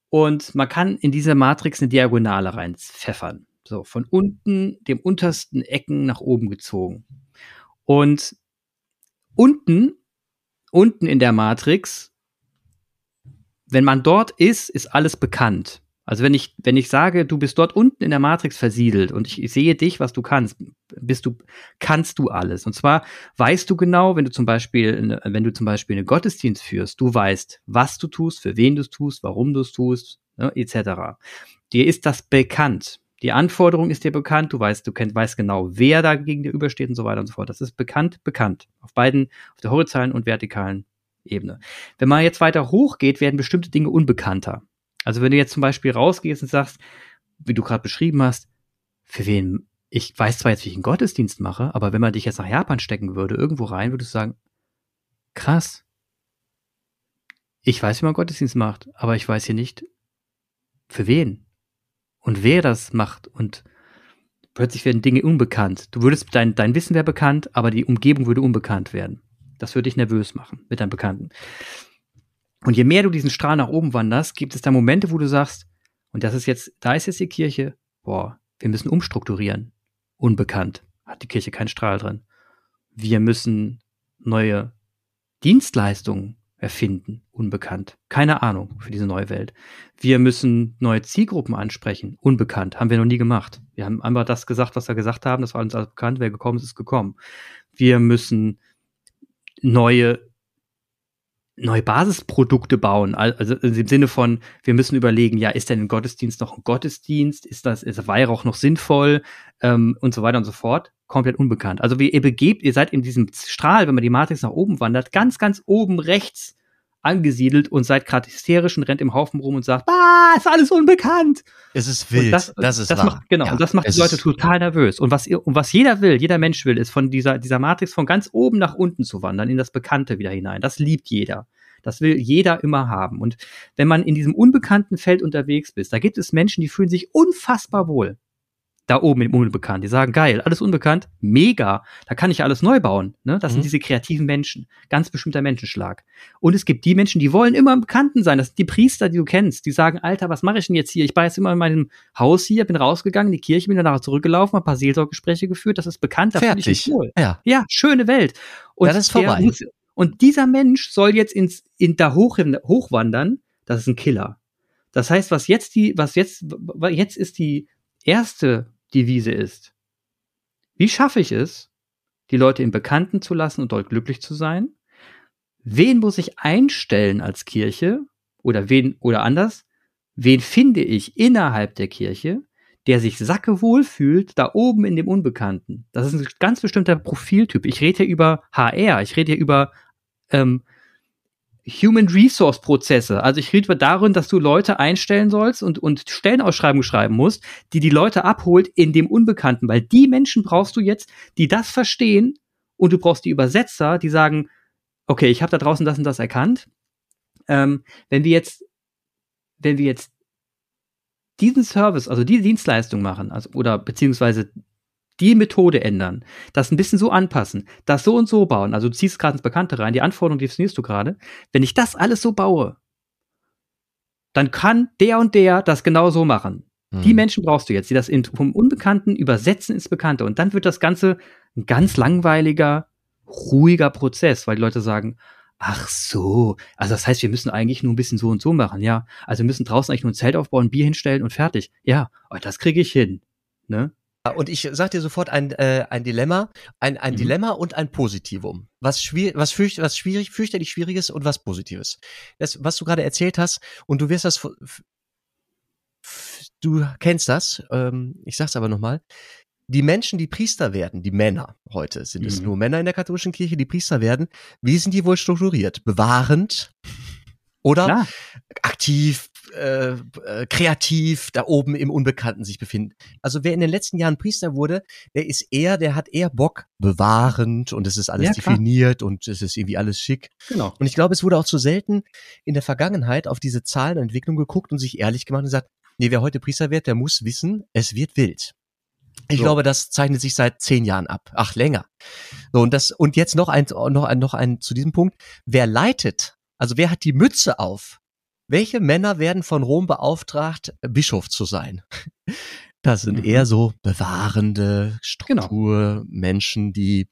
Und man kann in diese Matrix eine Diagonale reinpfeffern. So, von unten, dem untersten Ecken nach oben gezogen. Und unten unten in der Matrix, wenn man dort ist, ist alles bekannt. Also wenn ich, wenn ich sage, du bist dort unten in der Matrix versiedelt und ich, sehe dich, was du kannst, bist du, kannst du alles. Und zwar weißt du genau, wenn du zum Beispiel, wenn du zum Beispiel einen Gottesdienst führst, du weißt, was du tust, für wen du es tust, warum du es tust, ne, etc. Dir ist das bekannt. Die Anforderung ist dir bekannt, du weißt, du kennst, weißt genau, wer da gegen dir übersteht und so weiter und so fort. Das ist bekannt, bekannt. Auf beiden, auf der horizontalen und vertikalen Ebene. Wenn man jetzt weiter hochgeht, werden bestimmte Dinge unbekannter. Also wenn du jetzt zum Beispiel rausgehst und sagst, wie du gerade beschrieben hast, für wen, ich weiß zwar jetzt, wie ich einen Gottesdienst mache, aber wenn man dich jetzt nach Japan stecken würde, irgendwo rein, würdest du sagen, krass. Ich weiß, wie man Gottesdienst macht, aber ich weiß hier nicht, für wen und wer das macht und plötzlich werden Dinge unbekannt. Du würdest, dein, dein Wissen wäre bekannt, aber die Umgebung würde unbekannt werden. Das würde dich nervös machen mit deinem Bekannten. Und je mehr du diesen Strahl nach oben wanderst, gibt es da Momente, wo du sagst, und das ist jetzt, da ist jetzt die Kirche, boah, wir müssen umstrukturieren. Unbekannt. Hat die Kirche keinen Strahl drin. Wir müssen neue Dienstleistungen erfinden, unbekannt. Keine Ahnung für diese neue Welt. Wir müssen neue Zielgruppen ansprechen, unbekannt, haben wir noch nie gemacht. Wir haben einfach das gesagt, was wir gesagt haben, das war uns alles bekannt, wer gekommen ist, ist gekommen. Wir müssen neue neue Basisprodukte bauen, also im Sinne von, wir müssen überlegen, ja, ist denn ein Gottesdienst noch ein Gottesdienst? Ist das, ist Weihrauch noch sinnvoll? Ähm, und so weiter und so fort. Komplett unbekannt. Also wie ihr begebt, ihr seid in diesem Strahl, wenn man die Matrix nach oben wandert, ganz, ganz oben rechts angesiedelt und seid gerade hysterisch und rennt im Haufen rum und sagt, ah, ist alles unbekannt. Es ist wild, das, das, ist das wahr. Macht, genau, ja, und das macht die Leute total nervös. Und was, und was jeder will, jeder Mensch will, ist von dieser, dieser Matrix von ganz oben nach unten zu wandern, in das Bekannte wieder hinein. Das liebt jeder. Das will jeder immer haben. Und wenn man in diesem unbekannten Feld unterwegs ist, da gibt es Menschen, die fühlen sich unfassbar wohl. Da oben im Unbekannt. Die sagen, geil, alles unbekannt, mega, da kann ich alles neu bauen. Ne? Das mhm. sind diese kreativen Menschen, ganz bestimmter Menschenschlag. Und es gibt die Menschen, die wollen immer im Bekannten sein. Das sind die Priester, die du kennst, die sagen, Alter, was mache ich denn jetzt hier? Ich war jetzt immer in meinem Haus hier, bin rausgegangen, die Kirche, bin danach zurückgelaufen, ein paar Seelsorggespräche geführt, das ist bekannt, da finde ich mich wohl. Ja. ja, schöne Welt. Und das ist vorbei. Muss, und dieser Mensch soll jetzt ins, in, da hoch, hochwandern, das ist ein Killer. Das heißt, was jetzt die, was jetzt, jetzt ist die erste Devise ist. Wie schaffe ich es, die Leute im Bekannten zu lassen und dort glücklich zu sein? Wen muss ich einstellen als Kirche? Oder wen, oder anders? Wen finde ich innerhalb der Kirche, der sich sackewohl fühlt, da oben in dem Unbekannten? Das ist ein ganz bestimmter Profiltyp. Ich rede hier über HR, ich rede hier über ähm, Human Resource Prozesse. Also ich rede darin, dass du Leute einstellen sollst und, und Stellenausschreibungen schreiben musst, die die Leute abholt in dem Unbekannten, weil die Menschen brauchst du jetzt, die das verstehen und du brauchst die Übersetzer, die sagen, okay, ich habe da draußen das und das erkannt. Ähm, wenn wir jetzt, wenn wir jetzt diesen Service, also diese Dienstleistung machen, also oder beziehungsweise die Methode ändern, das ein bisschen so anpassen, das so und so bauen. Also du ziehst gerade ins Bekannte rein, die Anforderungen definierst du gerade. Wenn ich das alles so baue, dann kann der und der das genau so machen. Mhm. Die Menschen brauchst du jetzt, die das in, vom Unbekannten übersetzen ins Bekannte. Und dann wird das Ganze ein ganz langweiliger, ruhiger Prozess, weil die Leute sagen, ach so, also das heißt, wir müssen eigentlich nur ein bisschen so und so machen, ja. Also wir müssen draußen eigentlich nur ein Zelt aufbauen, Bier hinstellen und fertig. Ja, oh, das kriege ich hin. Ne? Und ich sag dir sofort ein, äh, ein Dilemma, ein, ein mhm. Dilemma und ein Positivum. Was, schwierig, was, fürcht, was schwierig, fürchterlich Schwieriges und was Positives. Das, was du gerade erzählt hast, und du wirst das, du kennst das, ähm, ich sag's aber nochmal, die Menschen, die Priester werden, die Männer heute, sind mhm. es nur Männer in der katholischen Kirche, die Priester werden, wie sind die wohl strukturiert? Bewahrend oder Klar. aktiv, äh, äh, kreativ da oben im Unbekannten sich befinden. Also wer in den letzten Jahren Priester wurde, der ist eher, der hat eher Bock bewahrend und es ist alles ja, definiert und es ist irgendwie alles schick. Genau. Und ich glaube, es wurde auch zu selten in der Vergangenheit auf diese Zahlenentwicklung geguckt und sich ehrlich gemacht und gesagt, nee, wer heute Priester wird, der muss wissen, es wird wild. Ich so. glaube, das zeichnet sich seit zehn Jahren ab. Ach, länger. So, und das, und jetzt noch ein, noch ein, noch ein zu diesem Punkt. Wer leitet, also wer hat die Mütze auf welche Männer werden von Rom beauftragt, Bischof zu sein? Das sind mhm. eher so bewahrende Strukturmenschen, genau. die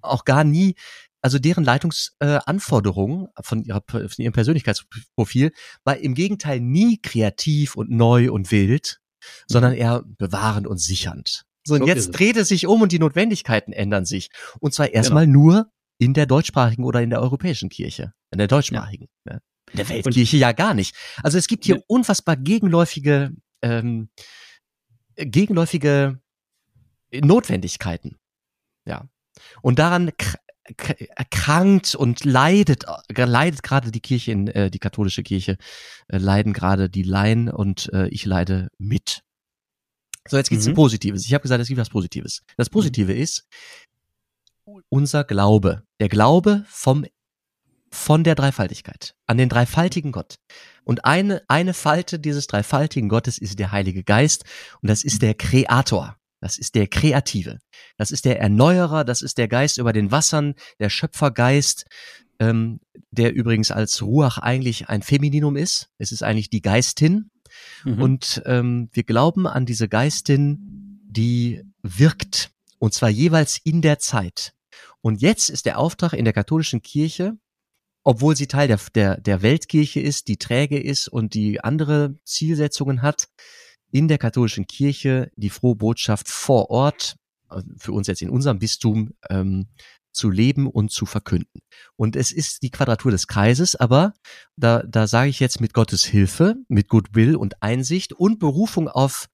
auch gar nie, also deren Leitungsanforderungen äh, von, ihrer, von ihrem Persönlichkeitsprofil war im Gegenteil nie kreativ und neu und wild, sondern mhm. eher bewahrend und sichernd. So, und so jetzt dreht es sich um und die Notwendigkeiten ändern sich. Und zwar erstmal genau. nur in der deutschsprachigen oder in der europäischen Kirche. In der deutschsprachigen. Ja. Ne? Der Weltkirche ja gar nicht. Also es gibt hier unfassbar gegenläufige, ähm, gegenläufige Notwendigkeiten. Ja. Und daran erkrankt und leidet, leidet gerade die Kirche, in, äh, die katholische Kirche, äh, leiden gerade die Laien und äh, ich leide mit. So, jetzt geht's mhm. Positives. Ich habe gesagt, es gibt was Positives. Das Positive mhm. ist unser Glaube. Der Glaube vom von der Dreifaltigkeit, an den dreifaltigen Gott. Und eine, eine Falte dieses dreifaltigen Gottes ist der Heilige Geist und das ist der Kreator. Das ist der Kreative. Das ist der Erneuerer, das ist der Geist über den Wassern, der Schöpfergeist, ähm, der übrigens als Ruach eigentlich ein Femininum ist. Es ist eigentlich die Geistin. Mhm. Und ähm, wir glauben an diese Geistin, die wirkt. Und zwar jeweils in der Zeit. Und jetzt ist der Auftrag in der katholischen Kirche, obwohl sie Teil der, der, der Weltkirche ist, die träge ist und die andere Zielsetzungen hat, in der katholischen Kirche die frohe Botschaft vor Ort, äh, für uns jetzt in unserem Bistum, ähm, zu leben und zu verkünden. Und es ist die Quadratur des Kreises, aber da, da sage ich jetzt mit Gottes Hilfe, mit Goodwill und Einsicht und Berufung auf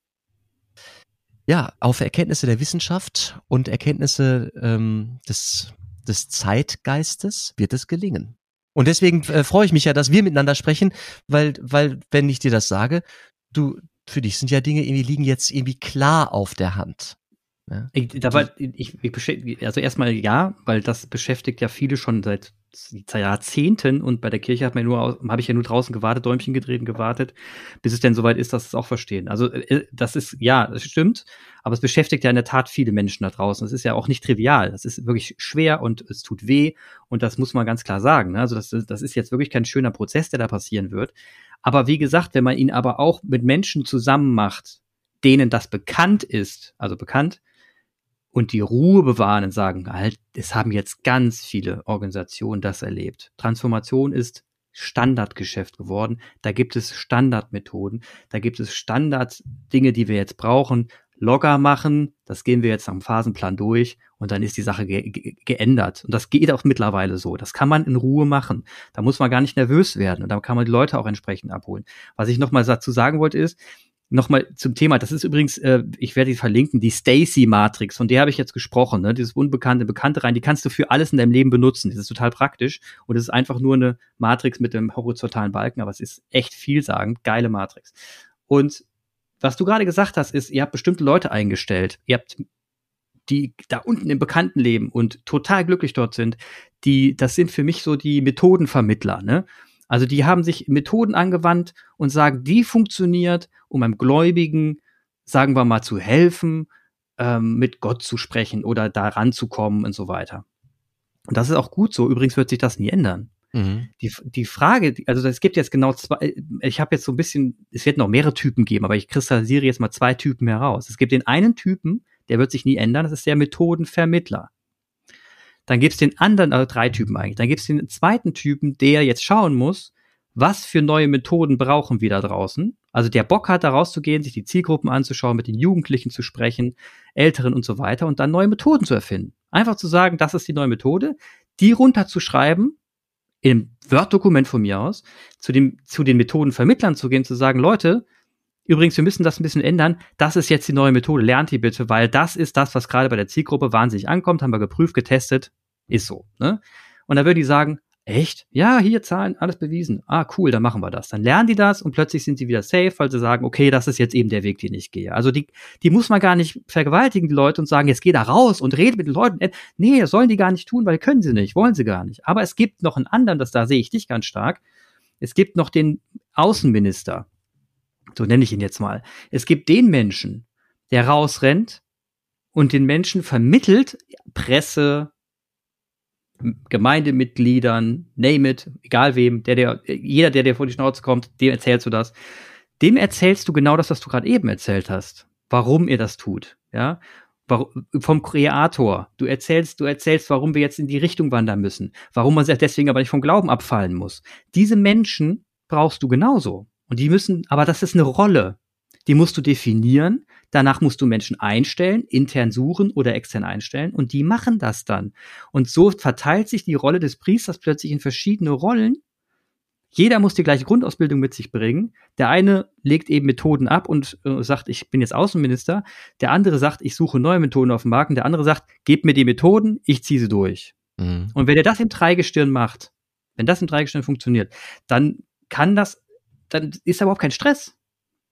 ja, auf Erkenntnisse der Wissenschaft und Erkenntnisse ähm, des, des Zeitgeistes wird es gelingen. Und deswegen äh, freue ich mich ja, dass wir miteinander sprechen, weil, weil, wenn ich dir das sage, du, für dich sind ja Dinge irgendwie liegen jetzt irgendwie klar auf der Hand. Ja? Ich, dabei, ich, ich also erstmal ja, weil das beschäftigt ja viele schon seit Jahrzehnten und bei der Kirche hat man nur, habe ich ja nur draußen gewartet, Däumchen gedreht und gewartet, bis es denn soweit ist, dass es auch verstehen. Also äh, das ist, ja, das stimmt, aber es beschäftigt ja in der Tat viele Menschen da draußen. Es ist ja auch nicht trivial. Das ist wirklich schwer und es tut weh und das muss man ganz klar sagen. Ne? Also das, das ist jetzt wirklich kein schöner Prozess, der da passieren wird. Aber wie gesagt, wenn man ihn aber auch mit Menschen zusammen macht, denen das bekannt ist, also bekannt, und die Ruhe bewahren und sagen, halt, es haben jetzt ganz viele Organisationen das erlebt. Transformation ist Standardgeschäft geworden. Da gibt es Standardmethoden, da gibt es Standarddinge, die wir jetzt brauchen. Logger machen, das gehen wir jetzt am Phasenplan durch und dann ist die Sache ge ge geändert. Und das geht auch mittlerweile so. Das kann man in Ruhe machen. Da muss man gar nicht nervös werden und da kann man die Leute auch entsprechend abholen. Was ich nochmal dazu sagen wollte ist, Nochmal zum Thema, das ist übrigens, äh, ich werde die verlinken, die Stacy-Matrix, von der habe ich jetzt gesprochen, ne? dieses unbekannte, bekannte rein, die kannst du für alles in deinem Leben benutzen. Das ist total praktisch und es ist einfach nur eine Matrix mit dem horizontalen Balken, aber es ist echt vielsagend, geile Matrix. Und was du gerade gesagt hast, ist, ihr habt bestimmte Leute eingestellt. Ihr habt die da unten im Bekannten leben und total glücklich dort sind, die, das sind für mich so die Methodenvermittler, ne? Also die haben sich Methoden angewandt und sagen, die funktioniert, um einem Gläubigen, sagen wir mal, zu helfen, ähm, mit Gott zu sprechen oder da ranzukommen und so weiter. Und das ist auch gut so. Übrigens wird sich das nie ändern. Mhm. Die, die Frage, also es gibt jetzt genau zwei, ich habe jetzt so ein bisschen, es wird noch mehrere Typen geben, aber ich kristallisiere jetzt mal zwei Typen heraus. Es gibt den einen Typen, der wird sich nie ändern, das ist der Methodenvermittler. Dann gibt's den anderen, also drei Typen eigentlich. Dann gibt's den zweiten Typen, der jetzt schauen muss, was für neue Methoden brauchen wir da draußen. Also der Bock hat, da rauszugehen, sich die Zielgruppen anzuschauen, mit den Jugendlichen zu sprechen, Älteren und so weiter und dann neue Methoden zu erfinden. Einfach zu sagen, das ist die neue Methode, die runterzuschreiben, im Word-Dokument von mir aus, zu, dem, zu den Methodenvermittlern zu gehen, zu sagen, Leute, übrigens, wir müssen das ein bisschen ändern, das ist jetzt die neue Methode, lernt die bitte, weil das ist das, was gerade bei der Zielgruppe wahnsinnig ankommt, haben wir geprüft, getestet, ist so. Ne? Und da würde ich sagen, echt? Ja, hier Zahlen, alles bewiesen. Ah, cool, dann machen wir das. Dann lernen die das und plötzlich sind sie wieder safe, weil sie sagen, okay, das ist jetzt eben der Weg, den ich gehe. Also die, die muss man gar nicht vergewaltigen, die Leute, und sagen, jetzt geh da raus und rede mit den Leuten. Nee, das sollen die gar nicht tun, weil können sie nicht, wollen sie gar nicht. Aber es gibt noch einen anderen, das da sehe ich dich ganz stark. Es gibt noch den Außenminister. So nenne ich ihn jetzt mal. Es gibt den Menschen, der rausrennt und den Menschen vermittelt, Presse, Gemeindemitgliedern, name it, egal wem, der, der, jeder, der dir vor die Schnauze kommt, dem erzählst du das. Dem erzählst du genau das, was du gerade eben erzählt hast. Warum ihr das tut, ja? Vom Kreator. Du erzählst, du erzählst, warum wir jetzt in die Richtung wandern müssen. Warum man sich deswegen aber nicht vom Glauben abfallen muss. Diese Menschen brauchst du genauso. Und die müssen, aber das ist eine Rolle. Die musst du definieren. Danach musst du Menschen einstellen, intern suchen oder extern einstellen und die machen das dann. Und so verteilt sich die Rolle des Priesters plötzlich in verschiedene Rollen. Jeder muss die gleiche Grundausbildung mit sich bringen. Der eine legt eben Methoden ab und äh, sagt, ich bin jetzt Außenminister. Der andere sagt, ich suche neue Methoden auf dem Markt. Und der andere sagt, gebt mir die Methoden, ich ziehe sie durch. Mhm. Und wenn er das im Dreigestirn macht, wenn das im Dreigestirn funktioniert, dann kann das, dann ist da überhaupt kein Stress.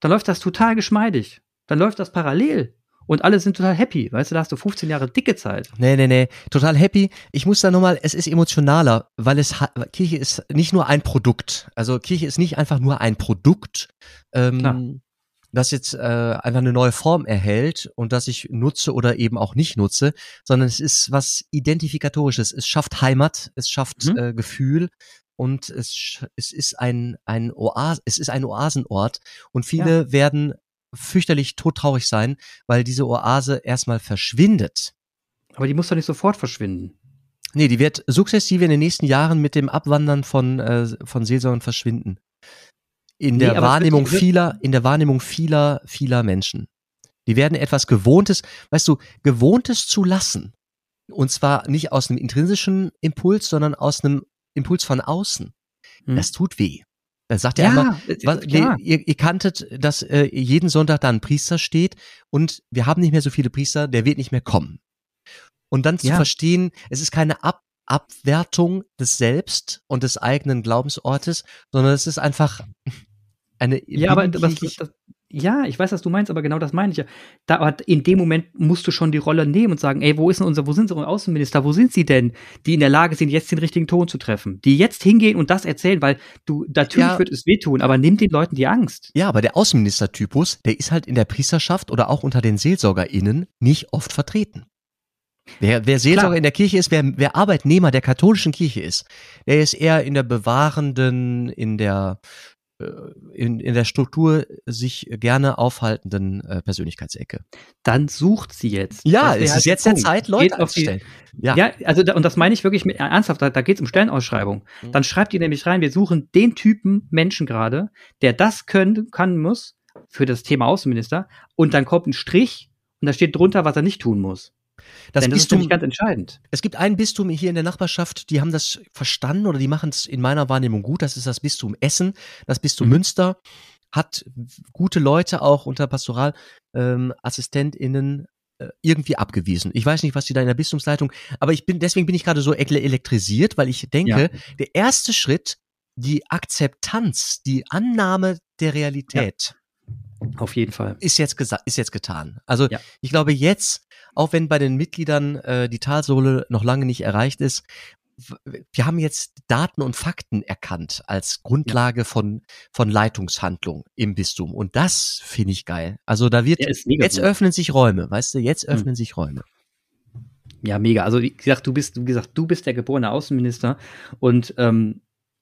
Dann läuft das total geschmeidig dann läuft das parallel. Und alle sind total happy, weißt du, da hast du 15 Jahre dicke Zeit. Nee, nee, nee, total happy. Ich muss da nochmal, es ist emotionaler, weil es Kirche ist nicht nur ein Produkt. Also Kirche ist nicht einfach nur ein Produkt, ähm, das jetzt äh, einfach eine neue Form erhält und das ich nutze oder eben auch nicht nutze, sondern es ist was Identifikatorisches. Es schafft Heimat, es schafft mhm. äh, Gefühl, und es, es ist ein, ein Oas, es ist ein Oasenort und viele ja. werden fürchterlich todtraurig sein, weil diese Oase erstmal verschwindet. Aber die muss doch nicht sofort verschwinden. Nee, die wird sukzessive in den nächsten Jahren mit dem Abwandern von, äh, von Seelsorgern verschwinden. In nee, der Wahrnehmung vieler, in der Wahrnehmung vieler, vieler Menschen. Die werden etwas Gewohntes, weißt du, Gewohntes zu lassen. Und zwar nicht aus einem intrinsischen Impuls, sondern aus einem Impuls von außen. Hm. Das tut weh. Da sagt er ja, einmal, was, ihr, ihr, kanntet, dass äh, jeden Sonntag da ein Priester steht und wir haben nicht mehr so viele Priester, der wird nicht mehr kommen. Und dann zu ja. verstehen, es ist keine Ab Abwertung des Selbst und des eigenen Glaubensortes, sondern es ist einfach eine ja, aber was, das, Ja, ich weiß, was du meinst, aber genau das meine ich ja. Da, aber in dem Moment musst du schon die Rolle nehmen und sagen, ey, wo ist denn unser, wo sind unsere Außenminister, wo sind sie denn, die in der Lage sind, jetzt den richtigen Ton zu treffen? Die jetzt hingehen und das erzählen, weil du, natürlich ja. wird es wehtun, aber nimm den Leuten die Angst. Ja, aber der Außenministertypus, der ist halt in der Priesterschaft oder auch unter den SeelsorgerInnen nicht oft vertreten. Wer, wer Seelsorger Klar. in der Kirche ist, wer, wer Arbeitnehmer der katholischen Kirche ist, der ist eher in der bewahrenden, in der in, in der Struktur sich gerne aufhaltenden äh, Persönlichkeitsecke. Dann sucht sie jetzt. Ja, es ist halt jetzt der Zeit, Leute einzustellen. Ja. ja, also da, und das meine ich wirklich mit, ernsthaft, da, da geht es um Stellenausschreibung. Mhm. Dann schreibt ihr nämlich rein, wir suchen den Typen Menschen gerade, der das können, kann muss für das Thema Außenminister und dann kommt ein Strich und da steht drunter, was er nicht tun muss. Das, Denn das Bistum, ist ganz entscheidend. Es gibt ein Bistum hier in der Nachbarschaft, die haben das verstanden oder die machen es in meiner Wahrnehmung gut. Das ist das Bistum Essen, das Bistum mhm. Münster hat gute Leute auch unter Pastoralassistentinnen ähm, äh, irgendwie abgewiesen. Ich weiß nicht, was die da in der Bistumsleitung, aber ich bin deswegen bin ich gerade so elektrisiert, weil ich denke, ja. der erste Schritt, die Akzeptanz, die Annahme der Realität. Ja. Auf jeden Fall. Ist jetzt, ist jetzt getan. Also ja. ich glaube jetzt auch wenn bei den Mitgliedern äh, die Talsohle noch lange nicht erreicht ist, wir haben jetzt Daten und Fakten erkannt als Grundlage ja. von, von Leitungshandlung im Bistum. Und das finde ich geil. Also da wird, jetzt gut. öffnen sich Räume, weißt du, jetzt hm. öffnen hm. sich Räume. Ja, mega. Also wie gesagt, du bist, wie gesagt, du bist der geborene Außenminister und, ähm,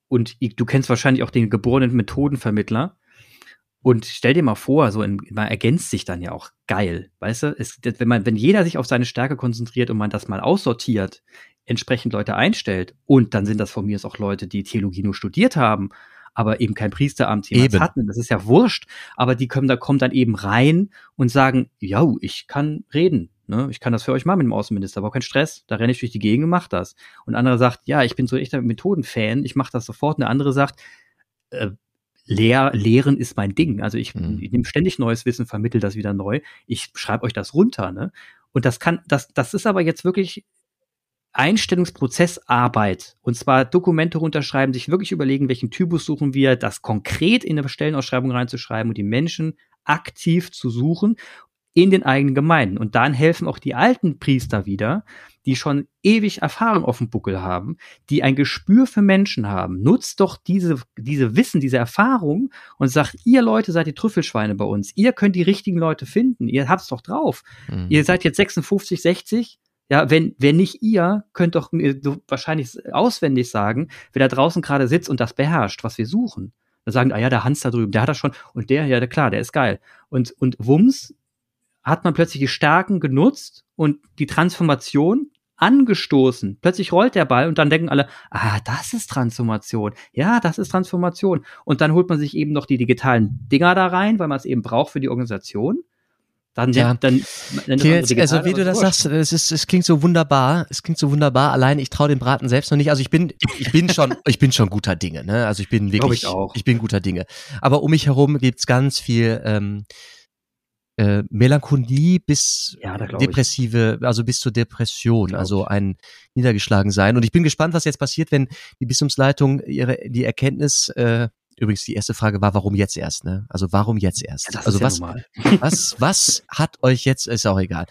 und du kennst wahrscheinlich auch den geborenen Methodenvermittler. Und stell dir mal vor, so in, man ergänzt sich dann ja auch geil, weißt du? Es, wenn man, wenn jeder sich auf seine Stärke konzentriert und man das mal aussortiert, entsprechend Leute einstellt und dann sind das von mir auch Leute, die Theologie nur studiert haben, aber eben kein Priesteramt jemals eben. hatten. Das ist ja wurscht, aber die kommen da kommen dann eben rein und sagen, ja, ich kann reden. Ne? Ich kann das für euch machen mit dem Außenminister, aber kein Stress. Da renne ich durch die Gegend und mach das. Und andere sagt, ja, ich bin so echter Methodenfan, ich mache das sofort. Und der andere sagt, äh, Lehr Lehren ist mein Ding. Also ich, mhm. ich nehme ständig neues Wissen, vermittel das wieder neu. Ich schreibe euch das runter, ne? Und das kann, das, das ist aber jetzt wirklich Einstellungsprozessarbeit. Und zwar Dokumente runterschreiben, sich wirklich überlegen, welchen Typus suchen wir, das konkret in eine Stellenausschreibung reinzuschreiben und die Menschen aktiv zu suchen in den eigenen Gemeinden. Und dann helfen auch die alten Priester wieder, die schon ewig Erfahrung auf dem Buckel haben, die ein Gespür für Menschen haben. Nutzt doch diese, diese Wissen, diese Erfahrung und sagt, ihr Leute seid die Trüffelschweine bei uns. Ihr könnt die richtigen Leute finden. Ihr habt's doch drauf. Mhm. Ihr seid jetzt 56, 60. Ja, wenn, wenn nicht ihr, könnt doch mir wahrscheinlich auswendig sagen, wer da draußen gerade sitzt und das beherrscht, was wir suchen. Da sagen, ah ja, der Hans da drüben, der hat das schon und der, ja, der, klar, der ist geil. Und, und Wums hat man plötzlich die Stärken genutzt und die Transformation angestoßen. Plötzlich rollt der Ball und dann denken alle, ah, das ist Transformation. Ja, das ist Transformation. Und dann holt man sich eben noch die digitalen Dinger da rein, weil man es eben braucht für die Organisation. Dann, ja. dann, dann jetzt, also wie du das sagst, es ist, es klingt so wunderbar, es klingt so wunderbar. Allein ich traue dem Braten selbst noch nicht. Also ich bin, ich bin schon, ich bin schon guter Dinge. Ne? Also ich bin wirklich, ich, ich, bin guter Dinge. Aber um mich herum gibt's ganz viel ähm, äh, Melancholie bis ja, depressive, ich. also bis zur Depression, also ein niedergeschlagen sein. Und ich bin gespannt, was jetzt passiert, wenn die Bistumsleitung ihre die Erkenntnis äh, Übrigens, die erste Frage war, warum jetzt erst, ne? Also warum jetzt erst? Ja, also ja was, normal. was, was hat euch jetzt, ist auch egal.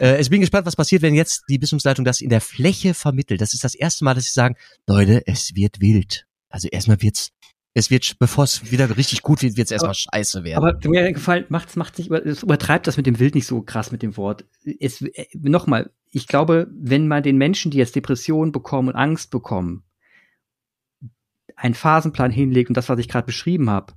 Äh, ich bin gespannt, was passiert, wenn jetzt die Bistumsleitung das in der Fläche vermittelt. Das ist das erste Mal, dass sie sagen, Leute, es wird wild. Also erstmal wird's es wird, bevor es wieder richtig gut wird, wird es erstmal scheiße werden. Aber mir gefällt, macht, macht sich, es übertreibt das mit dem Wild nicht so krass mit dem Wort. Es, äh, nochmal, ich glaube, wenn man den Menschen, die jetzt Depressionen bekommen und Angst bekommen, einen Phasenplan hinlegt und das, was ich gerade beschrieben habe,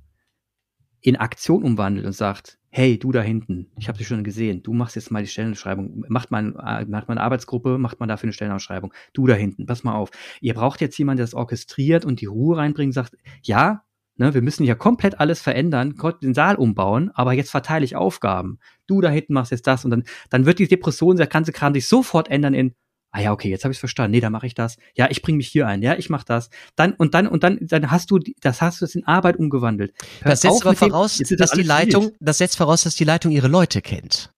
in Aktion umwandelt und sagt, hey, du da hinten, ich habe dich schon gesehen, du machst jetzt mal die Stellenausschreibung, macht mal, macht mal eine Arbeitsgruppe, macht mal dafür eine Stellenausschreibung, du da hinten, pass mal auf. Ihr braucht jetzt jemanden, der das orchestriert und die Ruhe reinbringt, sagt, ja, ne, wir müssen ja komplett alles verändern, den Saal umbauen, aber jetzt verteile ich Aufgaben. Du da hinten machst jetzt das und dann, dann wird die Depression, der ganze Kram sich sofort ändern in, ah ja, okay, jetzt habe ich verstanden. Nee, dann mache ich das. Ja, ich bringe mich hier ein. Ja, ich mache das. Dann und dann und dann dann hast du das hast du es in Arbeit umgewandelt. Hör das setzt aber voraus, dem, dass die Leitung, schwierig. das setzt voraus, dass die Leitung ihre Leute kennt.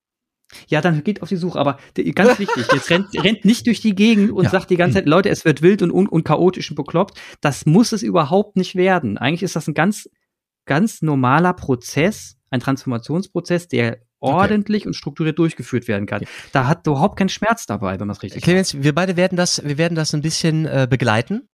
Ja, dann geht auf die Suche, aber ganz wichtig, jetzt rennt, rennt nicht durch die Gegend und ja. sagt die ganze Zeit, Leute, es wird wild und, un und chaotisch und bekloppt. Das muss es überhaupt nicht werden. Eigentlich ist das ein ganz ganz normaler Prozess, ein Transformationsprozess, der ordentlich und strukturiert durchgeführt werden kann. Da hat überhaupt keinen Schmerz dabei, wenn man es richtig Clemens, wir beide werden das, wir werden das ein bisschen äh, begleiten.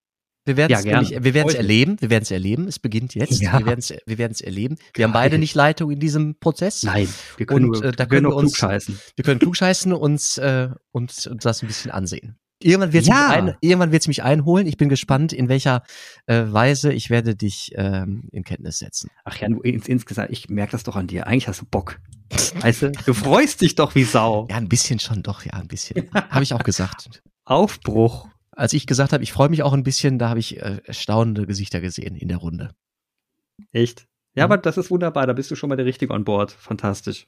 Wir werden es nämlich- wir werden es Freut mich. erleben, wir werden es erleben. Es beginnt jetzt. Ja. Wir werden es, wir werden es erleben. Wir haben beide nicht Leitung in diesem Prozess. Nein, wir können, Und, nur, äh, da können wir uns- klugscheißen. Wir können klugscheißen uns äh, uns, uns das ein bisschen ansehen. Irgendwann wird Ja. mich ein, irgendwann wird's mich einholen. Ich bin gespannt, in welcher äh, Weise ich werde dich ähm, in Kenntnis setzen. Ach ja, du, ins, insgesamt, ich merke das doch an dir. Eigentlich hast du Bock. Weißt du, du freust dich doch wie Sau. Ja, ein bisschen schon, doch, ja, ein bisschen. Habe ich auch gesagt. Aufbruch. Als ich gesagt habe, ich freue mich auch ein bisschen, da habe ich äh, erstaunende Gesichter gesehen in der Runde. Echt? Ja, Mhm. aber das ist wunderbar. Da bist du schon mal der Richtige on board. Fantastisch.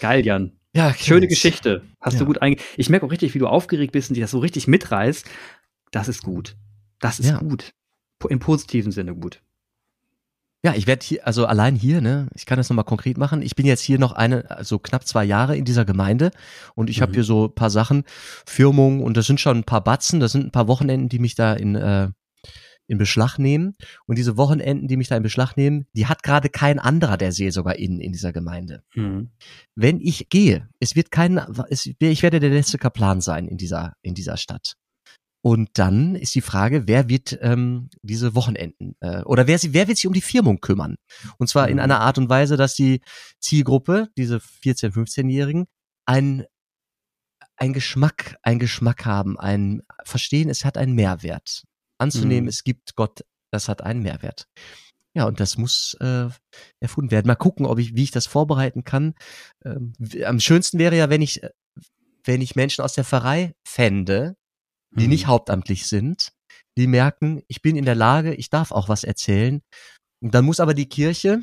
Geil, Jan. Ja, Schöne Clemens. Geschichte. Hast Ja. du gut einge... Ich merke auch richtig, wie du aufgeregt bist und dich das so richtig mitreißt. Das ist gut. Das ist Ja. gut. Im positiven Sinne gut. Ja, ich werde hier, also allein hier, ne, ich kann das nochmal konkret machen. Ich bin jetzt hier noch eine, also knapp zwei Jahre in dieser Gemeinde und ich habe Mhm. hier so ein paar Sachen, Firmung und das sind schon ein paar Batzen, das sind ein paar Wochenenden, die mich da in, äh, in Beschlag nehmen. Und diese Wochenenden, die mich da in Beschlag nehmen, die hat gerade kein anderer der Seelsorger in, in dieser Gemeinde. Mhm. Wenn ich gehe, es wird kein, es, ich werde der letzte Kaplan sein in dieser, in dieser Stadt. Und dann ist die Frage, wer wird ähm, diese Wochenenden äh, oder wer, sie, wer wird sich um die Firmung kümmern? Und zwar in Mhm. einer Art und Weise, dass die Zielgruppe, diese 14-, 15-Jährigen, ein ein Geschmack, ein Geschmack haben, ein Verstehen, es hat einen Mehrwert. Anzunehmen, Mhm. es gibt Gott, das hat einen Mehrwert. Ja, und das muss äh, erfunden werden. Mal gucken, ob ich, wie ich das vorbereiten kann. Ähm, am schönsten wäre ja, wenn ich, äh, wenn ich Menschen aus der Pfarrei fände, die Mhm. nicht hauptamtlich sind, die merken, ich bin in der Lage, ich darf auch was erzählen. Und dann muss aber die Kirche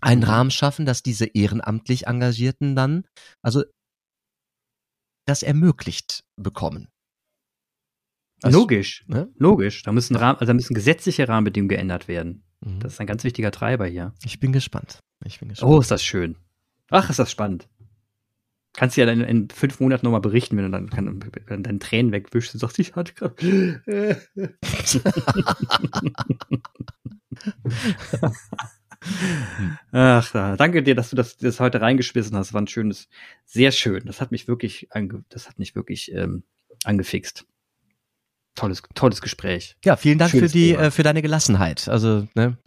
einen Mhm. Rahmen schaffen, dass diese ehrenamtlich Engagierten dann, also das ermöglicht bekommen. Also, Logisch. ne? Logisch. Da müssen, Rahmen, also da müssen gesetzliche Rahmenbedingungen geändert werden. Mhm. Das ist ein ganz wichtiger Treiber hier. Ich bin gespannt. Ich bin gespannt. Oh, ist das schön. Ach, ist das spannend. Kannst du ja dann in fünf Monaten nochmal berichten, wenn du dann, kann, wenn deine Tränen wegwischst und sagst, ich hatte gerade. Ach, da, danke dir, dass du das, das heute reingeschmissen hast. War ein schönes, sehr schön. Das hat mich wirklich, das hat mich wirklich ähm, angefixt. Tolles, tolles Gespräch. Ja, vielen Dank für die, Thema. äh, für deine Gelassenheit. Also, ne,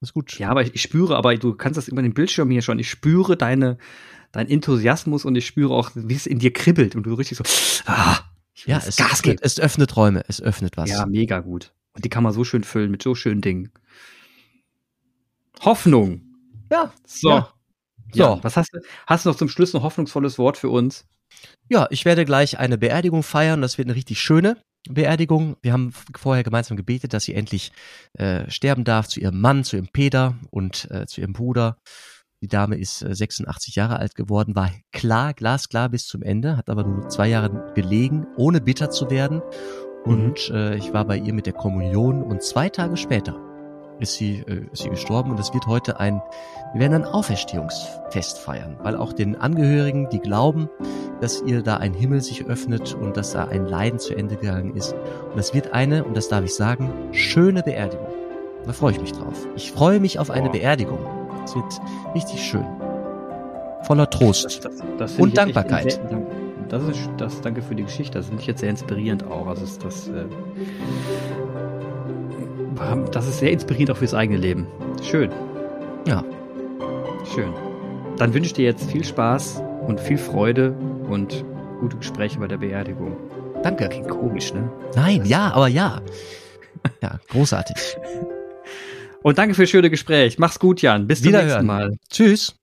ist gut. Ja, aber ich, ich spüre, aber du kannst das über den Bildschirm hier schon. Ich spüre deine, dein Enthusiasmus und ich spüre auch, wie es in dir kribbelt und du richtig so, ah, Ja, es Gas öffnet, es öffnet Räume, es öffnet was. Ja, mega gut. Und die kann man so schön füllen mit so schönen Dingen. Hoffnung. ja. So. Ja. Ja, So. was hast du? Hast du noch zum Schluss ein hoffnungsvolles Wort für uns? Ja, ich werde gleich eine Beerdigung feiern. Das wird eine richtig schöne Beerdigung. Wir haben vorher gemeinsam gebetet, dass sie endlich äh, sterben darf zu ihrem Mann, zu ihrem Peter und äh, zu ihrem Bruder. Die Dame ist äh, 86 Jahre alt geworden, war klar, glasklar bis zum Ende, hat aber nur zwei Jahre gelegen, ohne bitter zu werden. Und äh, ich war bei ihr mit der Kommunion und zwei Tage später ist sie, äh, ist sie gestorben und es wird heute ein, wir werden ein Auferstehungsfest feiern, weil auch den Angehörigen, die glauben, dass ihr da ein Himmel sich öffnet und dass da ein Leiden zu Ende gegangen ist. Und das wird eine, und das darf ich sagen, schöne Beerdigung. Da freue ich mich drauf. Ich freue mich auf eine Boah. Beerdigung. Es wird richtig schön. Voller Trost. Das, das Und jetzt echt Dankbarkeit. sehr- Das ist, das, danke für die Geschichte. Das finde ich jetzt sehr inspirierend auch. Also ist das, äh, das ist sehr inspirierend auch fürs eigene Leben. Schön. Ja. Schön. Dann wünsche ich dir jetzt viel Spaß und viel Freude und gute Gespräche bei der Beerdigung. Danke. Klingt komisch, ne? Nein, ja, aber ja. Ja, großartig. Und danke für das schöne Gespräch. Mach's gut, Jan. Bis zum nächsten. Mal. Tschüss.